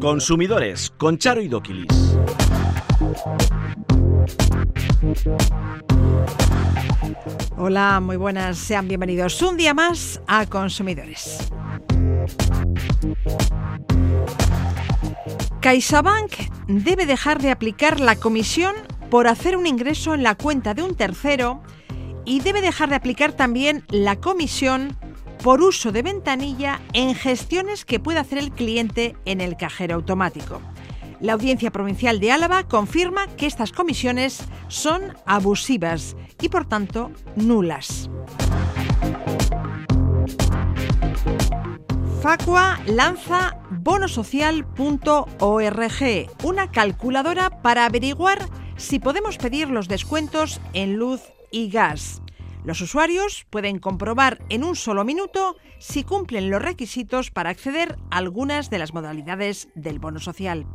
Consumidores con Charo y Doquilis. Hola, muy buenas, sean bienvenidos un día más a Consumidores. CaixaBank debe dejar de aplicar la comisión por hacer un ingreso en la cuenta de un tercero y debe dejar de aplicar también la comisión por uso de ventanilla en gestiones que pueda hacer el cliente en el cajero automático. La Audiencia Provincial de Álava confirma que estas comisiones son abusivas y por tanto nulas. Facua lanza bonosocial.org, una calculadora para averiguar si podemos pedir los descuentos en luz y gas. Los usuarios pueden comprobar en un solo minuto si cumplen los requisitos para acceder a algunas de las modalidades del bono social.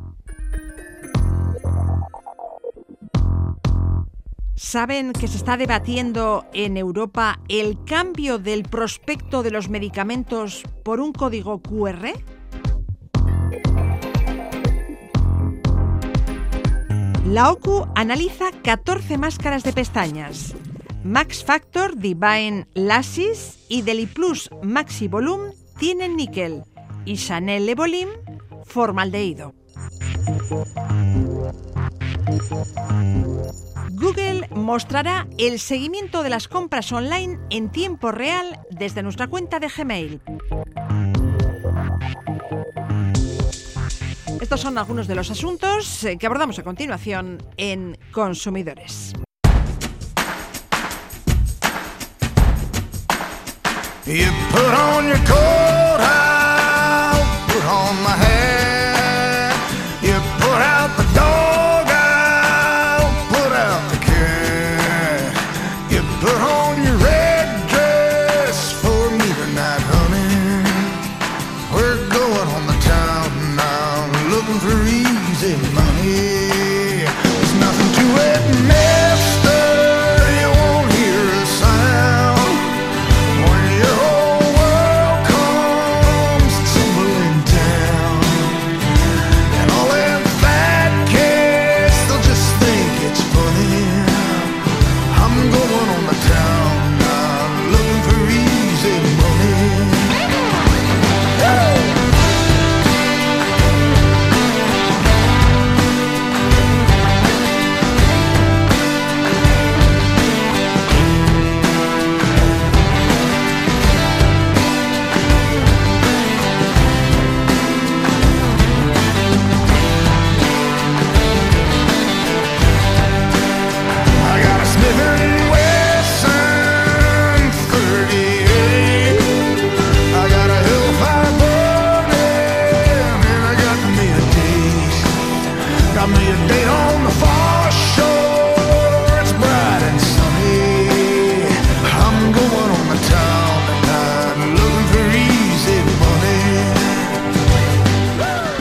¿Saben que se está debatiendo en Europa el cambio del prospecto de los medicamentos por un código QR? La OCU analiza 14 máscaras de pestañas. Max Factor Divine Lashes y Deliplus Maxi Volume tienen níquel y Chanel Le Volume formaldehído. Google mostrará el seguimiento de las compras online en tiempo real desde nuestra cuenta de Gmail. Estos son algunos de los asuntos eh, que abordamos a continuación en Consumidores. You put on your coat, I'll put on my hat.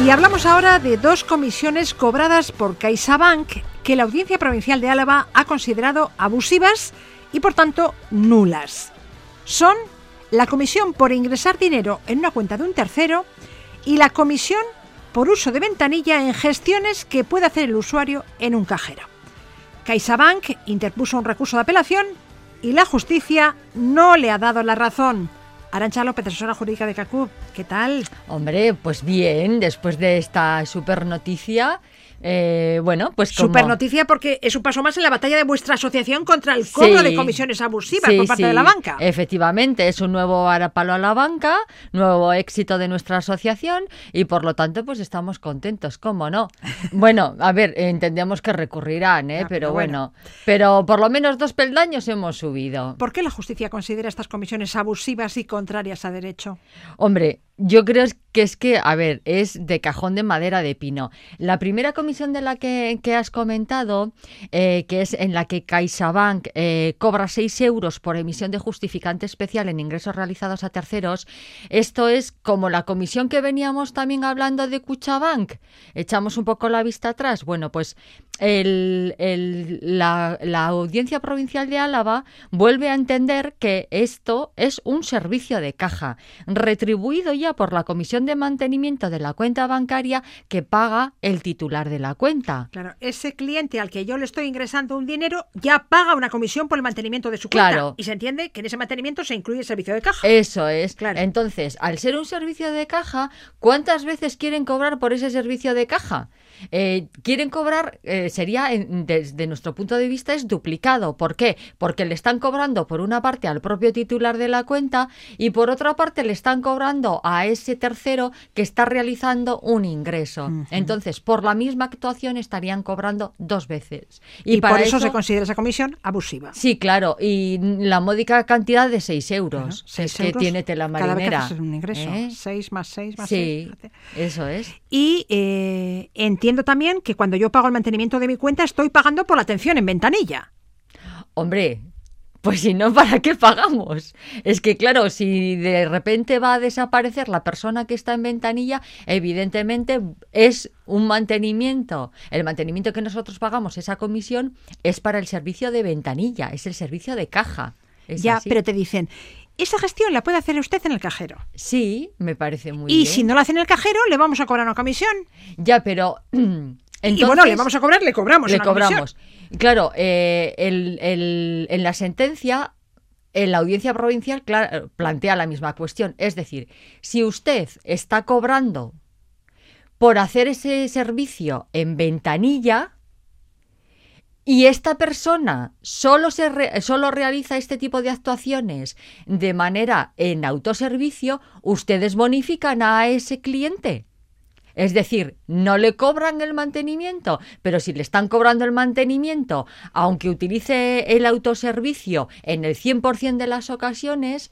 Y hablamos ahora de dos comisiones cobradas por CaixaBank que la Audiencia Provincial de Álava ha considerado abusivas y por tanto nulas. Son la comisión por ingresar dinero en una cuenta de un tercero y la comisión por uso de ventanilla en gestiones que puede hacer el usuario en un cajero. CaixaBank interpuso un recurso de apelación y la justicia no le ha dado la razón. Arancha López, asesora jurídica de CACUB, ¿qué tal? Hombre, pues bien, después de esta super noticia, eh, bueno, pues como... Super noticia porque es un paso más en la batalla de vuestra asociación contra el cobro Sí. de comisiones abusivas Sí, por parte sí, de la banca. Efectivamente, es un nuevo varapalo a la banca, nuevo éxito de nuestra asociación y por lo tanto pues estamos contentos, ¿cómo no? Bueno, a ver, entendemos que recurrirán, ¿eh? Pero pero bueno. bueno, pero por lo menos dos peldaños hemos subido. ¿Por qué la justicia considera estas comisiones abusivas y contrarias a derecho? Hombre, Yo creo que es que, a ver, es de cajón de madera de pino. La primera comisión de la que, que has comentado, eh, que es en la que CaixaBank eh, cobra 6 euros por emisión de justificante especial en ingresos realizados a terceros, esto es como la comisión que veníamos también hablando de Cuchabank. Echamos un poco la vista atrás. Bueno, pues el- el- la, la Audiencia Provincial de Álava vuelve a entender que esto es un servicio de caja, retribuido por la Comisión de Mantenimiento de la cuenta bancaria que paga el titular de la cuenta. Claro, ese cliente al que yo le estoy ingresando un dinero ya paga una comisión por el mantenimiento de su cuenta. Claro. Y se entiende que en ese mantenimiento se incluye el servicio de caja. Eso es. Claro. Entonces, al ser un servicio de caja, ¿cuántas veces quieren cobrar por ese servicio de caja? Eh, quieren cobrar, eh, sería, en- desde nuestro punto de vista, es duplicado. ¿Por qué? Porque le están cobrando por una parte al propio titular de la cuenta y por otra parte le están cobrando a ese tercero que está realizando un ingreso. Entonces, por la misma actuación estarían cobrando dos veces. y para por eso, se considera esa comisión abusiva. Sí, claro, y la módica cantidad de 6 euros. Seis es que euros tiene tela Cada vez que marinera. haces un ingreso. ¿eh? 6 más 6 más Sí, 6. eso es. Y eh, entiendo también que cuando yo pago el mantenimiento de mi cuenta estoy pagando por la atención en ventanilla. Hombre, pues si no, ¿para qué pagamos? Es que claro, si de repente va a desaparecer la persona que está en ventanilla, evidentemente es un mantenimiento. El mantenimiento que nosotros pagamos, esa comisión, es para el servicio de ventanilla, es el servicio de caja. ¿Es ya, así? pero te dicen, esa gestión la puede hacer usted en el cajero. Sí, me parece muy y bien. si no la hace en el cajero, le vamos a cobrar una comisión. Ya, pero... y bueno, le entonces- vamos a cobrar, le cobramos le una comisión. Claro, eh, en la sentencia, en la audiencia provincial plantea la misma cuestión. Es decir, si usted está cobrando por hacer ese servicio en ventanilla y esta persona solo, solo realiza este tipo de actuaciones de manera en autoservicio, ustedes bonifican a ese cliente. Es decir, no le cobran el mantenimiento, pero si le están cobrando el mantenimiento, aunque utilice el autoservicio en el 100% de las ocasiones,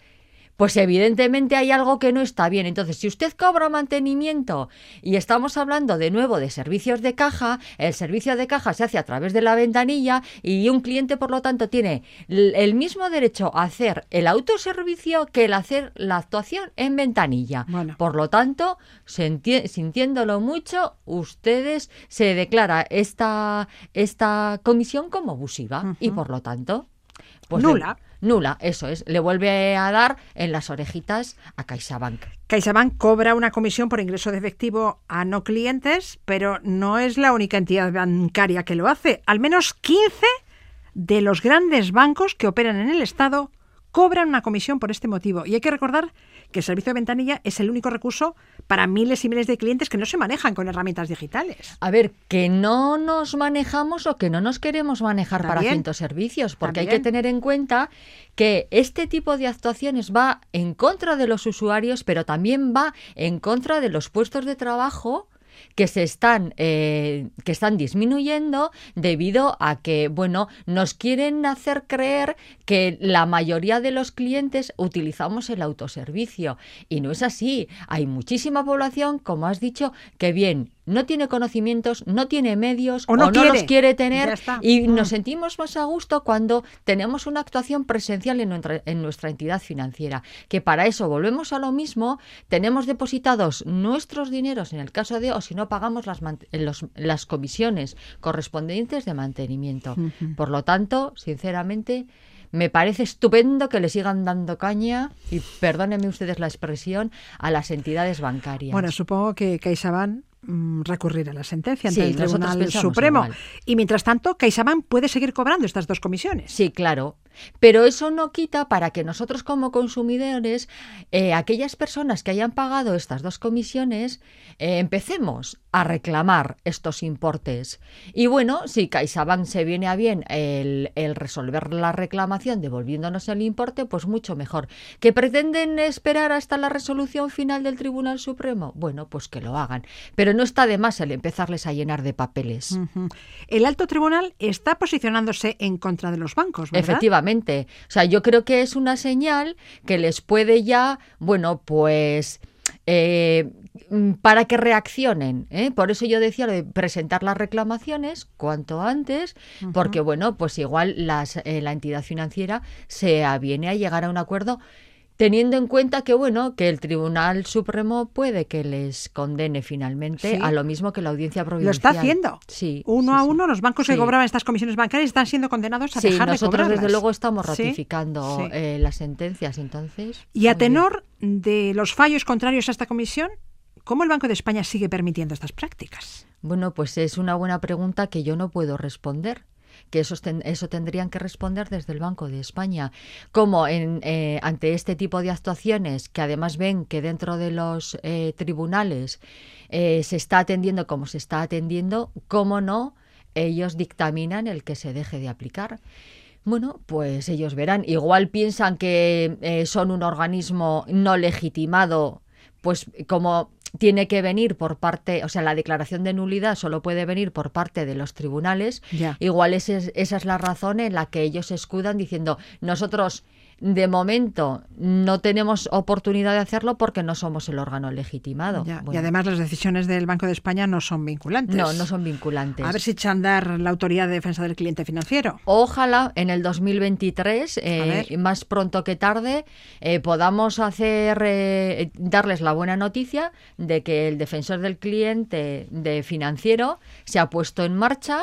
pues evidentemente hay algo que no está bien. Entonces, si usted cobra mantenimiento y estamos hablando de nuevo de servicios de caja, el servicio de caja se hace a través de la ventanilla y un cliente, por lo tanto, tiene el mismo derecho a hacer el autoservicio que el hacer la actuación en ventanilla. Bueno. Por lo tanto, sintiéndolo mucho, ustedes se declara esta, esta comisión como abusiva y por lo tanto... pues Nula. Nula, eso es. Le vuelve a dar en las orejitas a CaixaBank. CaixaBank cobra una comisión por ingreso de efectivo a no clientes, pero no es la única entidad bancaria que lo hace. Al menos 15 de los grandes bancos que operan en el Estado cobran una comisión por este motivo. Y hay que recordar que el servicio de ventanilla es el único recurso para miles y miles de clientes que no se manejan con herramientas digitales. A ver, que no nos manejamos o que no nos queremos manejar para cientos servicios, porque hay que tener en cuenta que este tipo de actuaciones va en contra de los usuarios, pero también va en contra de los puestos de trabajo que se están eh, que están disminuyendo debido a que bueno nos quieren hacer creer que la mayoría de los clientes utilizamos el autoservicio. Y no es así. Hay muchísima población como has dicho que bien no tiene conocimientos, no tiene medios O no los quiere. quiere tener y Mm. nos sentimos más a gusto cuando tenemos una actuación presencial en nuestra, en nuestra entidad financiera. Que para eso volvemos a lo mismo, tenemos depositados nuestros dineros en el caso de, o si no pagamos las, los- las comisiones correspondientes de mantenimiento. Por lo tanto, sinceramente, me parece estupendo que le sigan dando caña, y perdónenme ustedes la expresión, a las entidades bancarias. Bueno, supongo que CaixaBank mm, recurrirá a la sentencia ante Sí, el Tribunal Supremo. igual. Y mientras tanto, CaixaBank puede seguir cobrando estas dos comisiones. Sí, claro. Pero eso no quita para que nosotros como consumidores, eh, aquellas personas que hayan pagado estas dos comisiones, eh, empecemos a reclamar estos importes. Y bueno, si CaixaBank se viene a bien el, el resolver la reclamación devolviéndonos el importe, pues mucho mejor. ¿Que pretenden esperar hasta la resolución final del Tribunal Supremo? Bueno, pues que lo hagan. Pero no está de más el empezarles a llenar de papeles. El alto tribunal está posicionándose en contra de los bancos, ¿verdad? Efectivamente. O sea, yo creo que es una señal que les puede ya, bueno, pues eh, mm, para que reaccionen. ¿eh? Por eso yo decía lo de presentar las reclamaciones cuanto antes, porque bueno, pues igual las, eh, la entidad financiera se aviene a llegar a un acuerdo teniendo en cuenta que bueno que el Tribunal Supremo puede que les condene finalmente Sí. a lo mismo que la Audiencia Provincial. Lo está haciendo. Sí. Uno sí, a uno, los bancos que cobraban estas comisiones bancarias están siendo condenados a dejar de nosotros cobrarlas. desde luego estamos ratificando eh, las sentencias, entonces. Y a bien. tenor de los fallos contrarios a esta comisión, ¿cómo el Banco de España sigue permitiendo estas prácticas? Bueno, pues es una buena pregunta que yo no puedo responder que eso, eso tendrían que responder desde el Banco de España. Como en, eh, ante este tipo de actuaciones, que además ven que dentro de los eh, tribunales eh, se está atendiendo como se está atendiendo, ¿cómo no? Ellos dictaminan el que se deje de aplicar. Bueno, pues ellos verán. Igual piensan que son un organismo no legitimado, pues como tiene que venir por parte, o sea, la declaración de nulidad solo puede venir por parte de los tribunales. Igual ese es- esa es la razón en la que ellos se escudan diciendo nosotros de momento no tenemos oportunidad de hacerlo porque no somos el órgano legitimado. Ya, Y además las decisiones del Banco de España no son vinculantes. no, no son vinculantes. A ver si echa a andar la Autoridad de Defensa del Cliente Financiero. Ojalá en el 2023, eh, más pronto que tarde, eh, podamos hacer eh, darles la buena noticia de que el defensor del cliente de financiero se ha puesto en marcha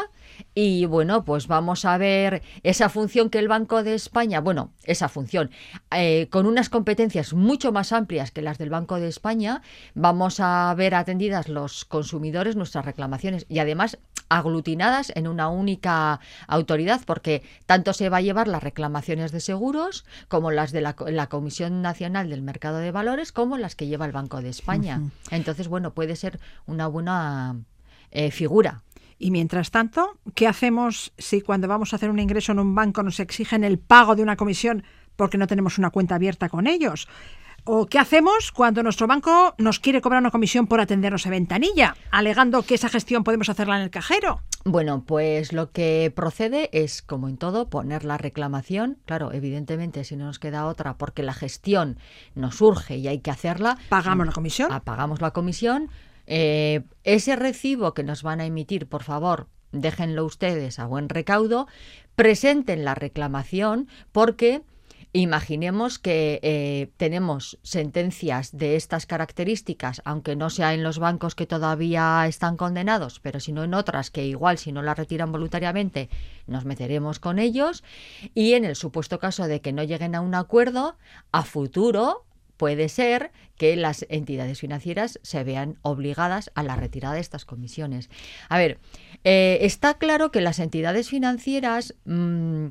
y bueno, pues vamos a ver esa función que el Banco de España, bueno, esa función, eh, con unas competencias mucho más amplias que las del Banco de España, vamos a ver atendidas los consumidores nuestras reclamaciones y además aglutinadas en una única autoridad, porque tanto se va a llevar las reclamaciones de seguros como las de la, la Comisión Nacional del Mercado de Valores, como las que lleva el Banco de España. Entonces, bueno, puede ser una buena eh, figura. Y mientras tanto, ¿qué hacemos si cuando vamos a hacer un ingreso en un banco nos exigen el pago de una comisión porque no tenemos una cuenta abierta con ellos? ¿O qué hacemos cuando nuestro banco nos quiere cobrar una comisión por atendernos a ventanilla, alegando que esa gestión podemos hacerla en el cajero? Bueno, pues lo que procede es, como en todo, poner la reclamación. Claro, evidentemente, si no nos queda otra, porque la gestión nos urge y hay que hacerla, ¿Pagamos la comisión? Ah, pagamos la comisión. Eh, ese recibo que nos van a emitir, por favor, déjenlo ustedes a buen recaudo, presenten la reclamación porque imaginemos que eh, tenemos sentencias de estas características, aunque no sea en los bancos que todavía están condenados, pero sino en otras que igual si no la retiran voluntariamente nos meteremos con ellos y en el supuesto caso de que no lleguen a un acuerdo, a futuro puede ser que las entidades financieras se vean obligadas a la retirada de estas comisiones. A ver, eh, está claro que las entidades financieras mm,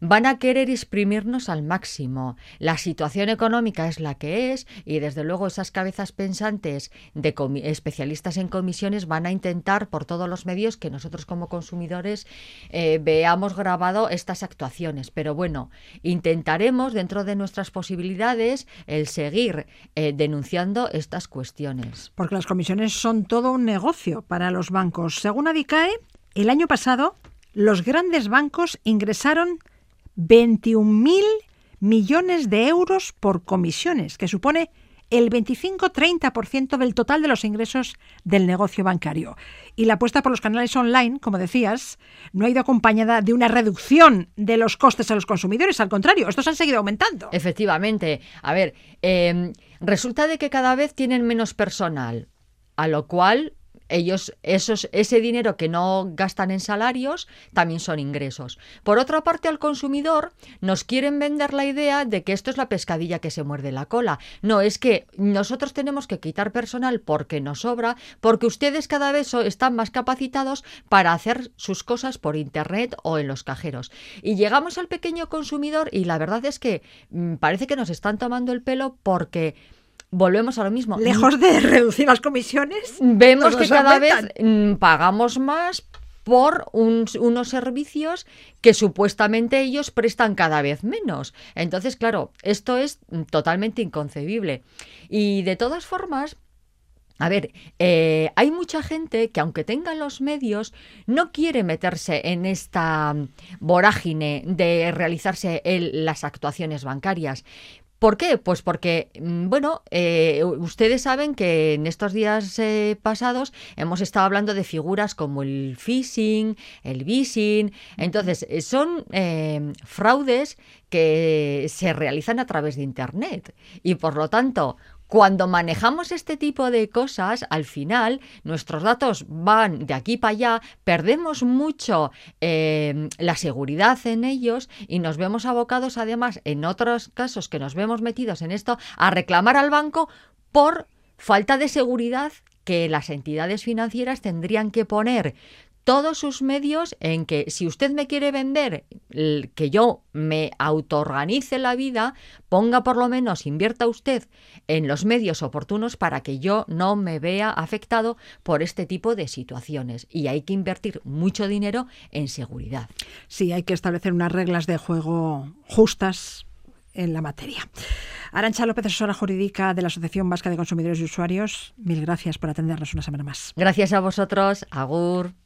van a querer exprimirnos al máximo. La situación económica es la que es y desde luego esas cabezas pensantes de especialistas en comisiones van a intentar por todos los medios que nosotros como consumidores eh, veamos grabado estas actuaciones. Pero bueno, intentaremos dentro de nuestras posibilidades el seguir eh, denunciando estas cuestiones. Porque las comisiones son todo un negocio para los bancos. Según Adicae, el año pasado los grandes bancos ingresaron 21.000 millones de euros por comisiones, que supone el 25-30% del total de los ingresos del negocio bancario. Y la apuesta por los canales online, como decías, no ha ido acompañada de una reducción de los costes a los consumidores. Al contrario, estos han seguido aumentando. Efectivamente. A ver, eh, resulta de que cada vez tienen menos personal, a lo cual ellos esos ese dinero que no gastan en salarios también son ingresos. Por otra parte, al consumidor nos quieren vender la idea de que esto es la pescadilla que se muerde la cola. No, es que nosotros tenemos que quitar personal porque nos sobra, porque ustedes cada vez están más capacitados para hacer sus cosas por internet o en los cajeros. Y llegamos al pequeño consumidor y la verdad es que mm, parece que nos están tomando el pelo porque volvemos a lo mismo. Lejos de reducir las comisiones, Vemos que cada vez aumentan. mm, pagamos más por un- unos servicios que supuestamente ellos prestan cada vez menos. Entonces, claro, esto es mm, totalmente inconcebible. Y de todas formas, a ver, eh, hay mucha gente que aunque tenga los medios, no quiere meterse en esta vorágine de realizarse el- las actuaciones bancarias. ¿Por qué? Pues porque, mm, bueno, eh, ustedes saben que en estos días eh, pasados hemos estado hablando de figuras como el phishing, el vising. Entonces, eh, son eh, fraudes que se realizan a través de Internet. Y por lo tanto, cuando manejamos este tipo de cosas, al final nuestros datos van de aquí para allá, perdemos mucho eh, la seguridad en ellos y nos vemos abocados además en otros casos que nos vemos metidos en esto a reclamar al banco por falta de seguridad que las entidades financieras tendrían que poner todos sus medios en que si usted me quiere vender que yo me autoorganice la vida, ponga por lo menos, invierta usted en los medios oportunos para que yo no me vea afectado por este tipo de situaciones. Y hay que invertir mucho dinero en seguridad. Sí, hay que establecer unas reglas de juego justas en la materia. Arancha López, asesora jurídica de la Asociación Vasca de Consumidores y Usuarios, mil gracias por atendernos una semana más. Gracias a vosotros. Agur.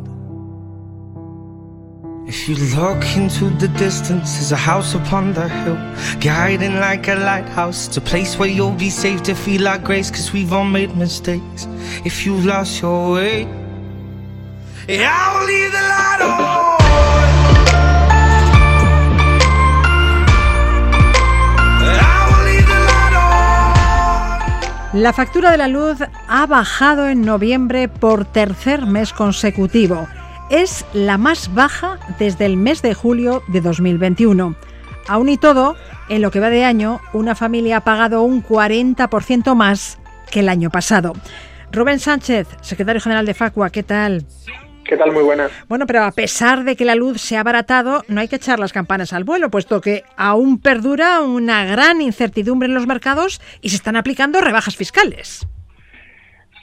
If you look into the distance, there's a house upon the hill, guiding like a lighthouse. It's a place where you'll be safe to feel like grace, cause we've all made mistakes. If you lost your way, I'll leave the light on. La factura de la luz ha bajado en noviembre por tercer mes consecutivo. Es la más baja desde el mes de julio de 2021. Aún y todo, en lo que va de año, una familia ha pagado un 40% más que el año pasado. Rubén Sánchez, secretario general de Facua, ¿qué tal? ¿Qué tal? Muy buenas. Bueno, pero a pesar de que la luz se ha abaratado, no hay que echar las campanas al vuelo, puesto que aún perdura una gran incertidumbre en los mercados y se están aplicando rebajas fiscales.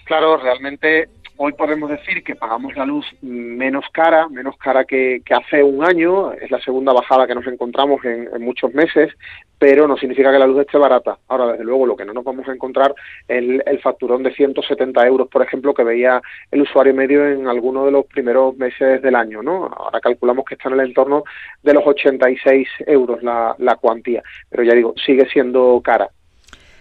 Claro, realmente hoy podemos decir que pagamos la luz menos cara, menos cara que, hace un año. Es la segunda bajada que nos encontramos en, en, muchos meses, pero no significa que la luz esté barata. Ahora, desde luego, lo que no nos vamos a encontrar es el, el facturón de 170 euros, por ejemplo, que veía el usuario medio en alguno de los primeros meses del año. ¿no? Ahora calculamos que está en el entorno de los 86 euros la, la cuantía, pero ya digo, sigue siendo cara.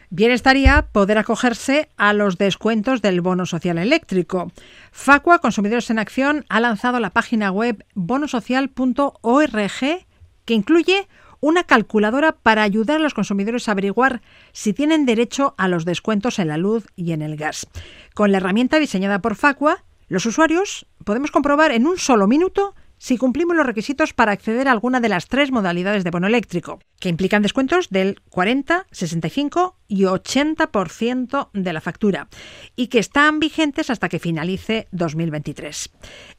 Bien estaría poder acogerse a los descuentos del bono social eléctrico. Facua, Consumidores en Acción, ha lanzado la página web bonosocial.org que incluye una calculadora para ayudar a los consumidores a averiguar si tienen derecho a los descuentos en la luz y en el gas. Con la herramienta diseñada por Facua, los usuarios podemos comprobar en un solo minuto si cumplimos los requisitos para acceder a alguna de las tres modalidades de bono eléctrico, que implican descuentos del 40, 65 y 80% de la factura, y que están vigentes hasta que finalice 2023.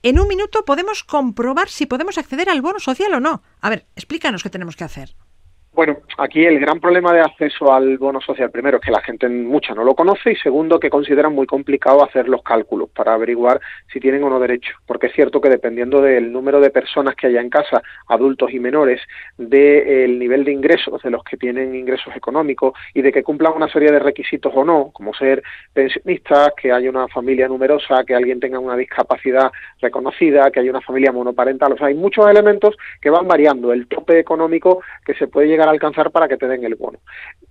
En un minuto podemos comprobar si podemos acceder al bono social o no. A ver, explícanos qué tenemos que hacer. Bueno, aquí el gran problema de acceso al bono social, primero, es que la gente mucha no lo conoce y segundo, que consideran muy complicado hacer los cálculos para averiguar si tienen o no derecho. Porque es cierto que dependiendo del número de personas que haya en casa, adultos y menores, del nivel de ingresos de los que tienen ingresos económicos y de que cumplan una serie de requisitos o no, como ser pensionistas, que haya una familia numerosa, que alguien tenga una discapacidad reconocida, que haya una familia monoparental. O sea, hay muchos elementos que van variando. El tope económico que se puede llegar alcanzar para que te den el bono.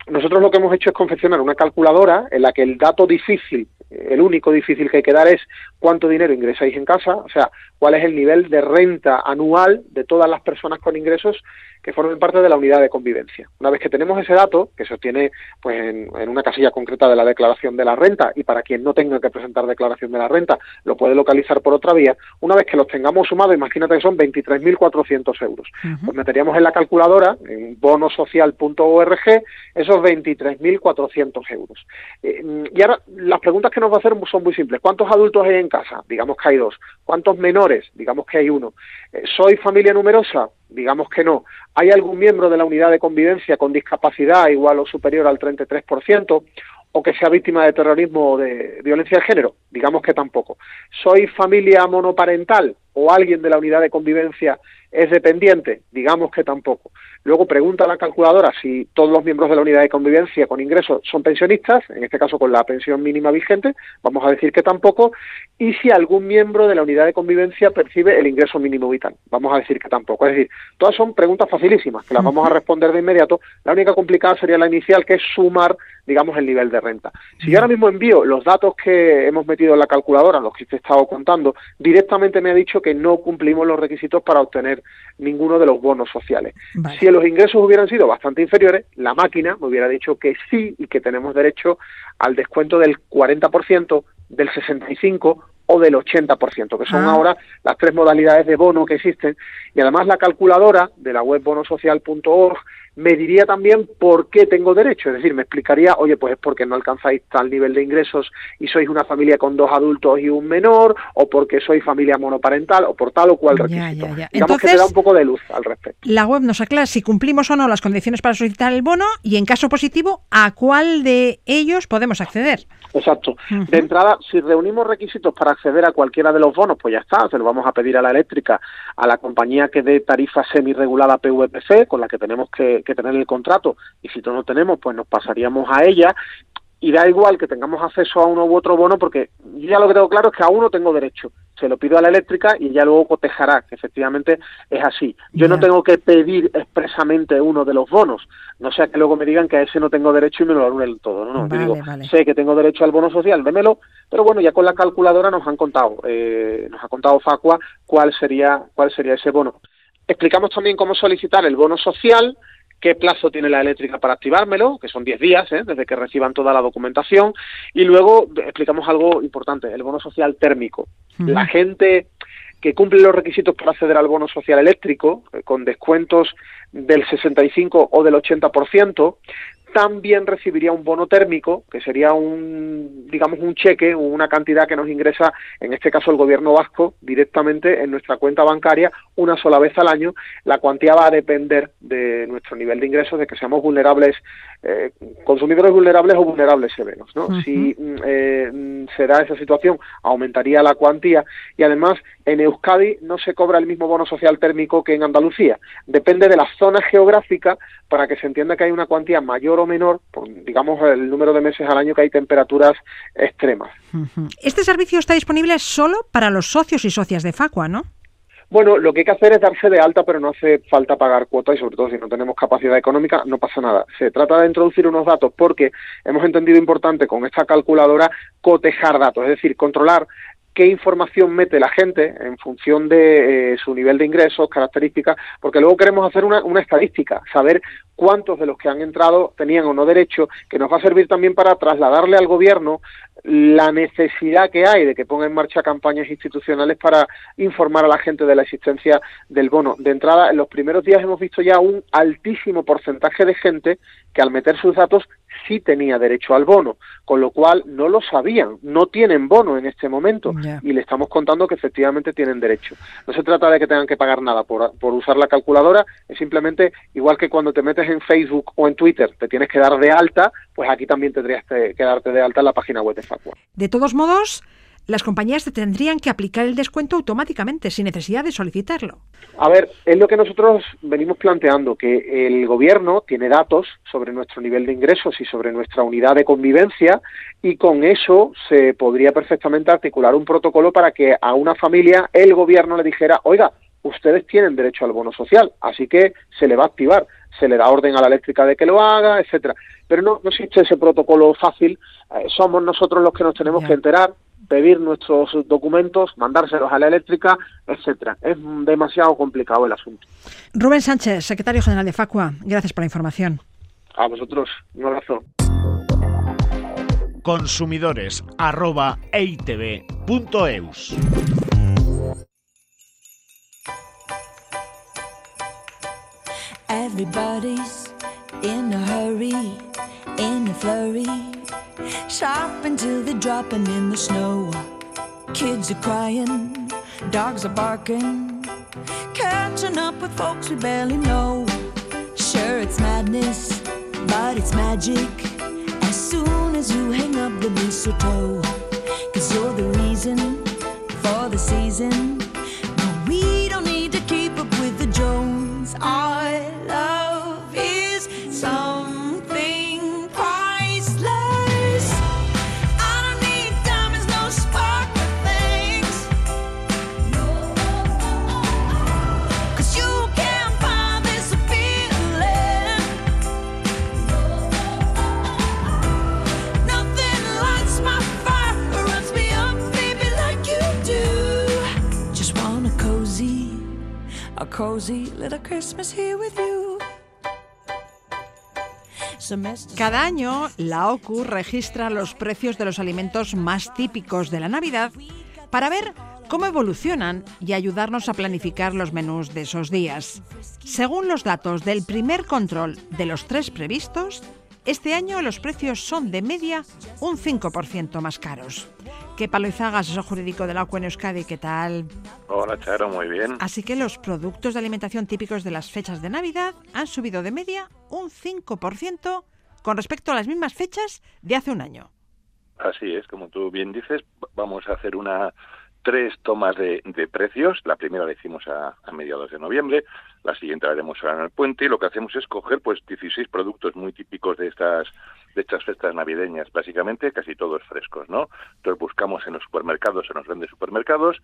Nosotros lo que hemos hecho es confeccionar una calculadora en la que el dato difícil, el único difícil que hay que dar es cuánto dinero ingresáis en casa, o sea, cuál es el nivel de renta anual de todas las personas con ingresos que formen parte de la unidad de convivencia. Una vez que tenemos ese dato, que se obtiene pues, en, en, una casilla concreta de la declaración de la renta, y para quien no tenga que presentar declaración de la renta, lo puede localizar por otra vía, una vez que los tengamos sumados, imagínate que son 23.400 euros. Uh -huh. Pues meteríamos en la calculadora, en bonosocial.org, esos 23.400 euros. Eh, y ahora, las preguntas que nos va a hacer son muy simples. ¿Cuántos adultos hay en casa? Digamos que hay dos. ¿Cuántos menores? Digamos que hay uno. Eh, ¿Soy familia numerosa? Digamos que no. ¿Hay algún miembro de la unidad de convivencia con discapacidad igual o superior al 33%? o que sea víctima de terrorismo o de violencia de género? Digamos que tampoco. ¿Soy familia monoparental o alguien de la unidad de convivencia es dependiente? Digamos que tampoco. Luego pregunta a la calculadora si todos los miembros de la unidad de convivencia con ingresos son pensionistas, en este caso con la pensión mínima vigente, vamos a decir que tampoco, y si algún miembro de la unidad de convivencia percibe el ingreso mínimo vital, vamos a decir que tampoco. Es decir, todas son preguntas facilísimas, que las vamos a responder de inmediato. La única complicada sería la inicial, que es sumar, digamos, el nivel de renta. Si yo ahora mismo envío los datos que hemos metido en la calculadora, los que te he estado contando, directamente me ha dicho que no cumplimos los requisitos para obtener ninguno de los bonos sociales. Vale. Si los ingresos hubieran sido bastante inferiores, la máquina me hubiera dicho que sí y que tenemos derecho al descuento del 40%, del 65% o del 80%, que son Ah. ahora las tres modalidades de bono que existen. Y además la calculadora de la web bonosocial.org me diría también por qué tengo derecho. Es decir, me explicaría, oye, pues es porque no alcanzáis tal nivel de ingresos y sois una familia con dos adultos y un menor, o porque sois familia monoparental, o por tal o cual requisito. ya, ya. Digamos que te da un poco de luz al respecto. La web nos aclara si cumplimos o no las condiciones para solicitar el bono y, en caso positivo, a cuál de ellos podemos acceder. Exacto. De entrada, si reunimos requisitos para acceder a cualquiera de los bonos, pues ya está, se lo vamos a pedir a la eléctrica, a la compañía que dé tarifa semi-regulada PVPC, con la que tenemos que, que tener el contrato, y si no lo tenemos, pues nos pasaríamos a ella, y da igual que tengamos acceso a uno u otro bono, porque yo ya lo que tengo claro es que a uno tengo derecho. Se lo pido a la eléctrica y ella luego cotejará, que efectivamente es así. Yo no tengo que pedir expresamente uno de los bonos, no sea que luego me digan que a ese no tengo derecho y me lo anulen todo. No, no, yo digo, vale. sé que tengo derecho al bono social, démelo, pero bueno, ya con la calculadora nos han contado, eh, nos ha contado Facua cuál sería, cuál sería ese bono. Explicamos también cómo solicitar el bono social, qué plazo tiene la eléctrica para activármelo, que son 10 días, ¿eh? desde que reciban toda la documentación, y luego explicamos algo importante, el bono social térmico. La gente que cumple los requisitos para acceder al bono social eléctrico, eh, con descuentos del 65 o del 80%, también recibiría un bono térmico, que sería un, digamos, un cheque, una cantidad que nos ingresa, en este caso el gobierno vasco, directamente en nuestra cuenta bancaria una sola vez al año. La cuantía va a depender de nuestro nivel de ingresos, de que seamos vulnerables, eh, consumidores vulnerables o vulnerables severos. ¿no? Si mm, eh, se da esa situación, aumentaría la cuantía y además en Euskadi no se cobra el mismo bono social térmico que en Andalucía. Depende de la zona geográfica para que se entienda que hay una cuantía mayor o menor, por, digamos el número de meses al año que hay temperaturas extremas. Este servicio está disponible solo para los socios y socias de Facua, ¿no? Bueno, lo que hay que hacer es darse de alta, pero no hace falta pagar cuotas y sobre todo si no tenemos capacidad económica no pasa nada. Se trata de introducir unos datos porque hemos entendido importante con esta calculadora cotejar datos, es decir, controlar qué información mete la gente en función de eh, su nivel de ingresos, características, porque luego queremos hacer una, una estadística, saber cuántos de los que han entrado tenían o no derecho, que nos va a servir también para trasladarle al gobierno la necesidad que hay de que ponga en marcha campañas institucionales para informar a la gente de la existencia del bono. De entrada, en los primeros días hemos visto ya un altísimo porcentaje de gente que al meter sus datos sí tenía derecho al bono, con lo cual no lo sabían, no tienen bono en este momento y le estamos contando que efectivamente tienen derecho. No se trata de que tengan que pagar nada por, por usar la calculadora, es simplemente igual que cuando te metes en Facebook o en Twitter te tienes que dar de alta, pues aquí también tendrías que, que darte de alta en la página web de Facua. De todos modos, las compañías te tendrían que aplicar el descuento automáticamente, sin necesidad de solicitarlo. A ver, es lo que nosotros venimos planteando, que el gobierno tiene datos sobre nuestro nivel de ingresos y sobre nuestra unidad de convivencia y con eso se podría perfectamente articular un protocolo para que a una familia el gobierno le dijera, oiga, ustedes tienen derecho al bono social, así que se le va a activar, se le da orden a la eléctrica de que lo haga, etcétera. Pero no, no existe ese protocolo fácil, eh, somos nosotros los que nos tenemos que enterar, pedir nuestros documentos, mandárselos a la eléctrica, etcétera. Es demasiado complicado el asunto. Rubén Sánchez, secretario general de Facua, gracias por la información. A vosotros, un abrazo. Consumidores arroba eitv.eus. Everybody's in a hurry, in a flurry, shopping till they're dropping in the snow. Kids are crying, dogs are barking, catching up with folks we barely know. Sure, it's madness, but it's magic. As soon as you hang up the mistletoe. Cause you're the reason for the season. We don't need to keep up with the Jones. Cada año, la OCU registra los precios de los alimentos más típicos de la Navidad para ver cómo evolucionan y ayudarnos a planificar los menús de esos días. Según los datos del primer control de los tres previstos, este año los precios son de media un 5% más caros. ¿Qué palo Izaga, asesor jurídico de la en Euskadi? ¿Qué tal? Hola, Charo, muy bien. Así que los productos de alimentación típicos de las fechas de Navidad han subido de media un 5% con respecto a las mismas fechas de hace un año. Así es, como tú bien dices, vamos a hacer una tres tomas de, de precios. La primera la hicimos a, mediados de noviembre, la siguiente la haremos ahora en el puente y lo que hacemos es coger pues 16 productos muy típicos de estas de estas fiestas navideñas, básicamente casi todos frescos, ¿no? Entonces buscamos en los supermercados, en los grandes supermercados,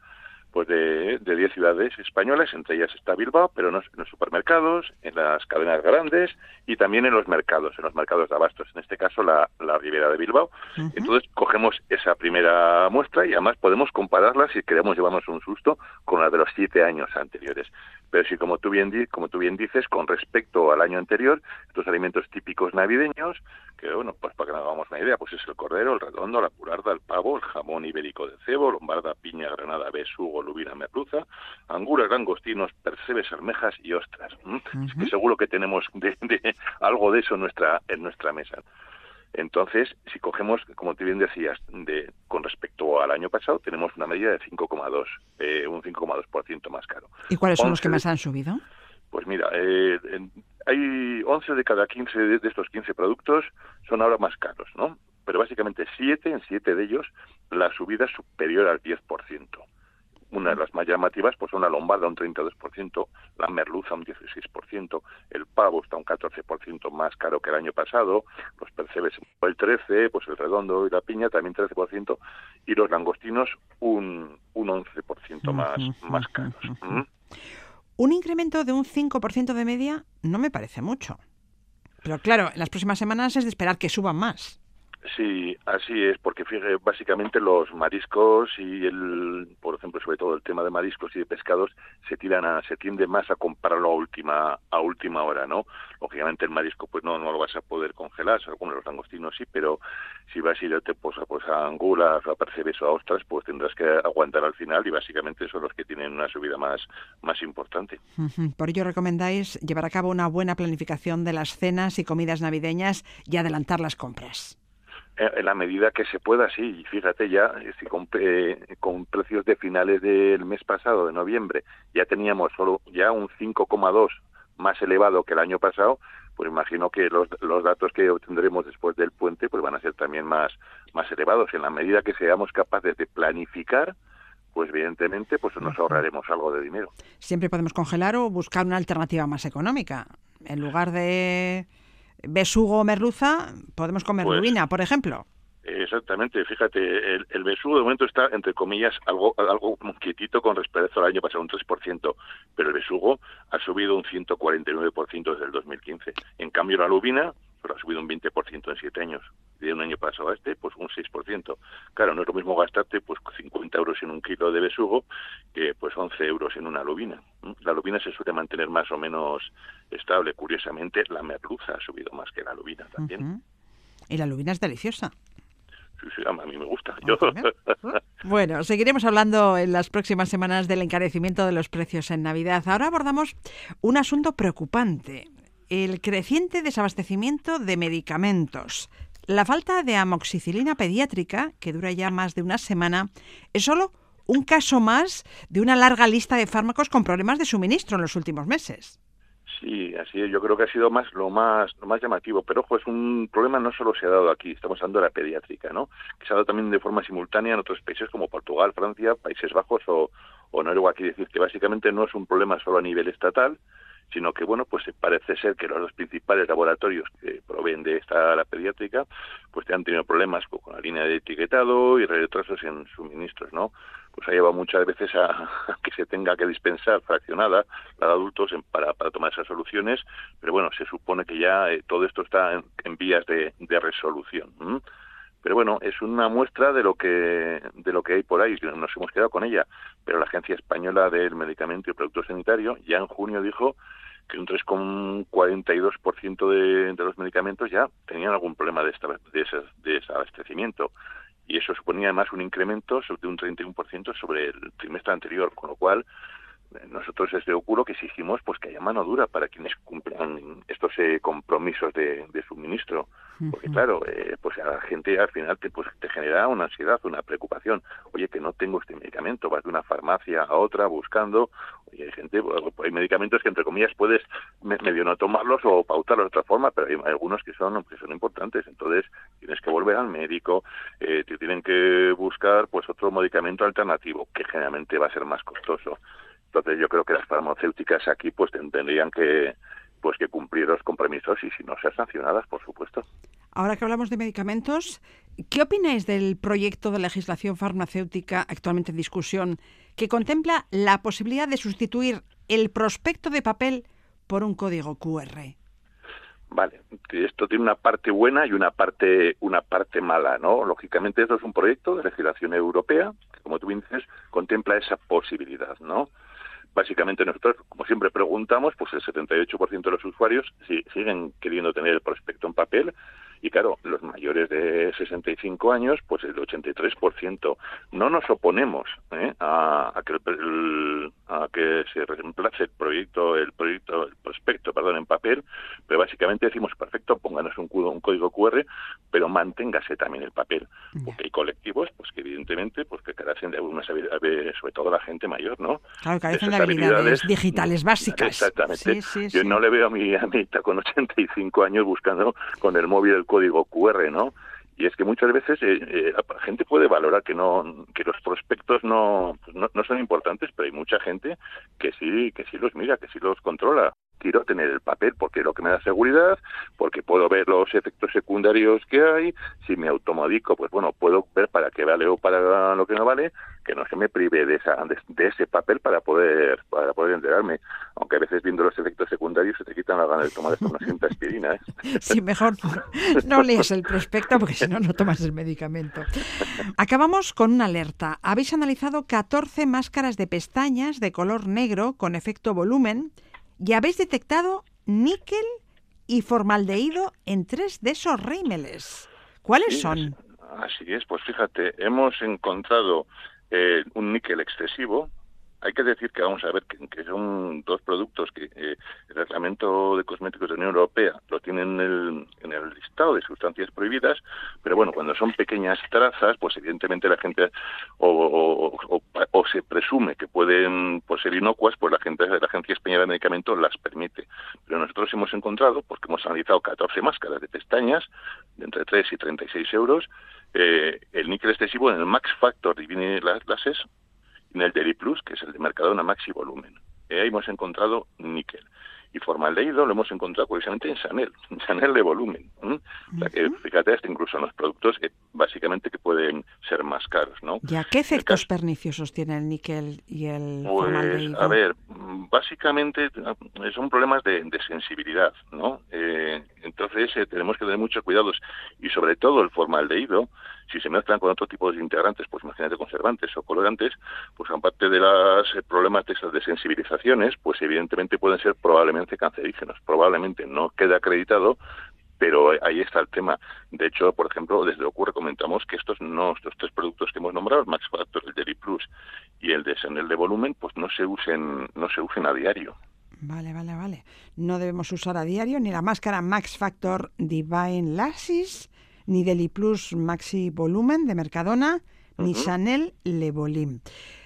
pues de, de 10 ciudades españolas, entre ellas está Bilbao, pero en los supermercados, en las cadenas grandes y también en los mercados, en los mercados de abastos, en este caso la, la Ribera de Bilbao. Entonces cogemos esa primera muestra y además podemos compararla si queremos llevarnos un susto con la de los siete años anteriores. Pero si como tú bien di- como tú bien dices, con respecto al año anterior, estos alimentos típicos navideños, que bueno, pues para que nos hagamos una idea, pues es el cordero, el redondo, la curarda, el pavo, el jamón ibérico de cebo, lombarda, piña, granada, besugo, lubina, merluza, anguras, langostinos, percebes, almejas y ostras. Es que seguro que tenemos de, de algo de eso en nuestra en nuestra mesa. Entonces, si cogemos, como tú bien decías, de, con respecto al año pasado, tenemos una medida de 5,2, eh, un 5,2% más caro. ¿Y cuáles son los que 11 más han subido? Pues mira, eh, hay 11 de cada 15 de, de estos 15 productos son ahora más caros, ¿no? Pero básicamente 7, en 7 de ellos, la subida es superior al 10%. Una de las más llamativas pues son la lombarda un 32%, la merluza un 16%, el pavo está un 14% más caro que el año pasado, los percebes el 13%, pues el redondo y la piña también 13%, y los langostinos un, un 11% más, más caros. ¿Mm? Un incremento de un 5% de media no me parece mucho. Pero claro, en las próximas semanas es de esperar que suban más. Sí, así es, porque fíjate, básicamente los mariscos y el, por ejemplo, sobre todo el tema de mariscos y de pescados se tiran a, se tiende más a comprarlo a última, a última hora, ¿no? Lógicamente el marisco pues no, no lo vas a poder congelar, algunos los langostinos sí, pero si vas a irte pues a, pues a angulas, a percebes o a ostras, pues tendrás que aguantar al final y básicamente son los que tienen una subida más, más importante. Por ello recomendáis llevar a cabo una buena planificación de las cenas y comidas navideñas y adelantar las compras. Eh, En la medida que se pueda, sí. Y fíjate ya, eh, si con, eh, con precios de finales del mes pasado, de noviembre, ya teníamos solo ya un 5,2 más elevado que el año pasado, pues imagino que los, los datos que obtendremos después del puente pues van a ser también más, más elevados. En la medida que seamos capaces de planificar, pues evidentemente pues nos ahorraremos algo de dinero. Siempre podemos congelar o buscar una alternativa más económica. En lugar de besugo o merluza, podemos comer Pues- lubina, por ejemplo. Exactamente, fíjate, el, el besugo de momento está, entre comillas, algo algo quietito con respecto al año pasado, un 3%, pero el besugo ha subido un 149% desde el 2015. En cambio, la lubina pues, ha subido un 20% en siete años. De un año pasado a este, pues un 6%. Claro, no es lo mismo gastarte pues 50 euros en un kilo de besugo que pues 11 euros en una lubina. La lubina se suele mantener más o menos estable. Curiosamente, la merluza ha subido más que la lubina también. Ujú. Y la lubina es deliciosa. Sí, sí, a mí me gusta. Yo, Bueno, seguiremos hablando en las próximas semanas del encarecimiento de los precios en Navidad. Ahora abordamos un asunto preocupante, el creciente desabastecimiento de medicamentos. La falta de amoxicilina pediátrica, que dura ya más de una semana, es solo un caso más de una larga lista de fármacos con problemas de suministro en los últimos meses. Sí, así es. Yo creo que ha sido más lo más lo más llamativo. Pero ojo, es un problema no solo se ha dado aquí. Estamos hablando de la pediátrica, ¿no? Que se ha dado también de forma simultánea en otros países como Portugal, Francia, Países Bajos o, o Noruega. Aquí decir que básicamente no es un problema solo a nivel estatal, sino que bueno, pues parece ser que los dos principales laboratorios que proveen de esta la pediátrica, pues han tenido problemas con la línea de etiquetado y retrasos en suministros, ¿no? Pues ha llevado muchas veces a, que se tenga que dispensar fraccionada la de adultos en- para, para tomar esas soluciones, pero bueno, se supone que ya eh, todo esto está en, vías de, resolución. pero bueno es una muestra de lo que de lo que hay por ahí nos hemos quedado con ella pero la agencia española del medicamento y producto sanitario ya en junio dijo que un 3,42% de, de los medicamentos ya tenían algún problema de, esta, de, ese, de ese abastecimiento y eso suponía además un incremento de un 31% sobre el trimestre anterior con lo cual nosotros desde Ocuro que exigimos pues que haya mano dura para quienes cumplan estos eh, compromisos de, de suministro. Porque claro eh, pues a la gente al final te pues te genera una ansiedad una preocupación. Oye que no tengo este medicamento vas de una farmacia a otra buscando oye hay gente bueno, hay medicamentos que entre comillas puedes me- medio no tomarlos o pautarlos de otra forma pero hay algunos que son que son importantes. Entonces tienes que volver al médico eh, te tienen que buscar pues otro medicamento alternativo que generalmente va a ser más costoso entonces yo creo que las farmacéuticas aquí pues tendrían que pues que cumplir los compromisos y si no ser sancionadas, por supuesto. Ahora que hablamos de medicamentos, ¿qué opináis del proyecto de legislación farmacéutica actualmente en discusión que contempla la posibilidad de sustituir el prospecto de papel por un código QR? Vale, esto tiene una parte buena y una parte una parte mala, ¿no? Lógicamente esto es un proyecto de legislación europea que, como tú dices, contempla esa posibilidad, ¿no? Básicamente nosotros, como siempre preguntamos, pues el 78% de los usuarios si- siguen queriendo tener el prospecto en papel y claro, los mayores de 65 años, pues el 83%. No nos oponemos ¿eh? a, a que el- el- a que se reemplace el proyecto, el proyecto, el prospecto, perdón, en papel, pero básicamente decimos perfecto, pónganos un, código QR, pero manténgase también el papel, porque hay colectivos, pues que evidentemente, pues que carecen de algunas habilidades, sobre todo la gente mayor, ¿no? Claro, carecen de habilidades digitales básicas. Exactamente. Sí, sí, Yo sí. no le veo a mi amita con 85 años buscando con el móvil el código QR, ¿no? Y es que muchas veces eh, eh, la gente puede valorar que no que los prospectos no, no no son importantes, pero hay mucha gente que sí que sí los mira, que sí los controla. Quiero tener el papel porque es lo que me da seguridad, porque puedo ver los efectos secundarios que hay. Si me automodico, pues bueno, puedo ver para qué vale o para lo que no vale, que no se me prive de, esa, de, de ese papel para poder para poder enterarme. Aunque a veces viendo los efectos secundarios se te quitan las ganas de tomar hasta una simple aspirina. ¿eh? Sí, mejor no leas el prospecto porque si no, no tomas el medicamento. Acabamos con una alerta. Habéis analizado 14 máscaras de pestañas de color negro con efecto volumen y habéis detectado níquel y formaldehído en tres de esos rímeles. ¿Cuáles Sí, son? Así es, pues fíjate, hemos encontrado eh, un níquel excesivo. Hay que decir que vamos a ver que, son dos productos que eh, el reglamento de cosméticos de la Unión Europea lo tiene en el, en el listado de sustancias prohibidas, pero bueno, cuando son pequeñas trazas, pues evidentemente la gente o, o- se presume que pueden pues, ser inocuas, pues la gente la Agencia Española de Medicamentos las permite. Pero nosotros hemos encontrado, porque hemos analizado 14 máscaras de pestañas de entre 3 y 36 euros, eh, el níquel excesivo en el Max Factor Lases y en el Deli Plus, que es el de Mercadona Maxi Volumen. Eh, ahí hemos encontrado níquel. Y formaldehído lo hemos encontrado curiosamente en Chanel, en Chanel de volumen. ¿m? O sea que, fíjate, hasta incluso en los productos que básicamente que pueden ser más caros, ¿no? ¿Ya qué efectos caso- perniciosos tiene el níquel y el Pues, formaldehído? a ver, mm, básicamente eh, son problemas de, de sensibilidad, ¿no? Eh, entonces eh, tenemos que tener muchos cuidados y sobre todo el formaldehído, si se mezclan con otro tipo de integrantes, pues imagínate conservantes o colorantes, pues aparte de los problemas de esas desensibilizaciones, pues evidentemente pueden ser probablemente cancerígenos. Probablemente no queda acreditado, pero ahí está el tema. De hecho, por ejemplo, desde Ocurre comentamos que estos no, estos tres productos que hemos nombrado, Max Factor, el Deli Plus y el de Chanel de volumen, pues no se usen, no se usen a diario. Vale, vale, vale. No debemos usar a diario ni la máscara Max Factor Divine Lashes, ni Deli Plus Maxi Volumen de Mercadona, ni Chanel Le Volume.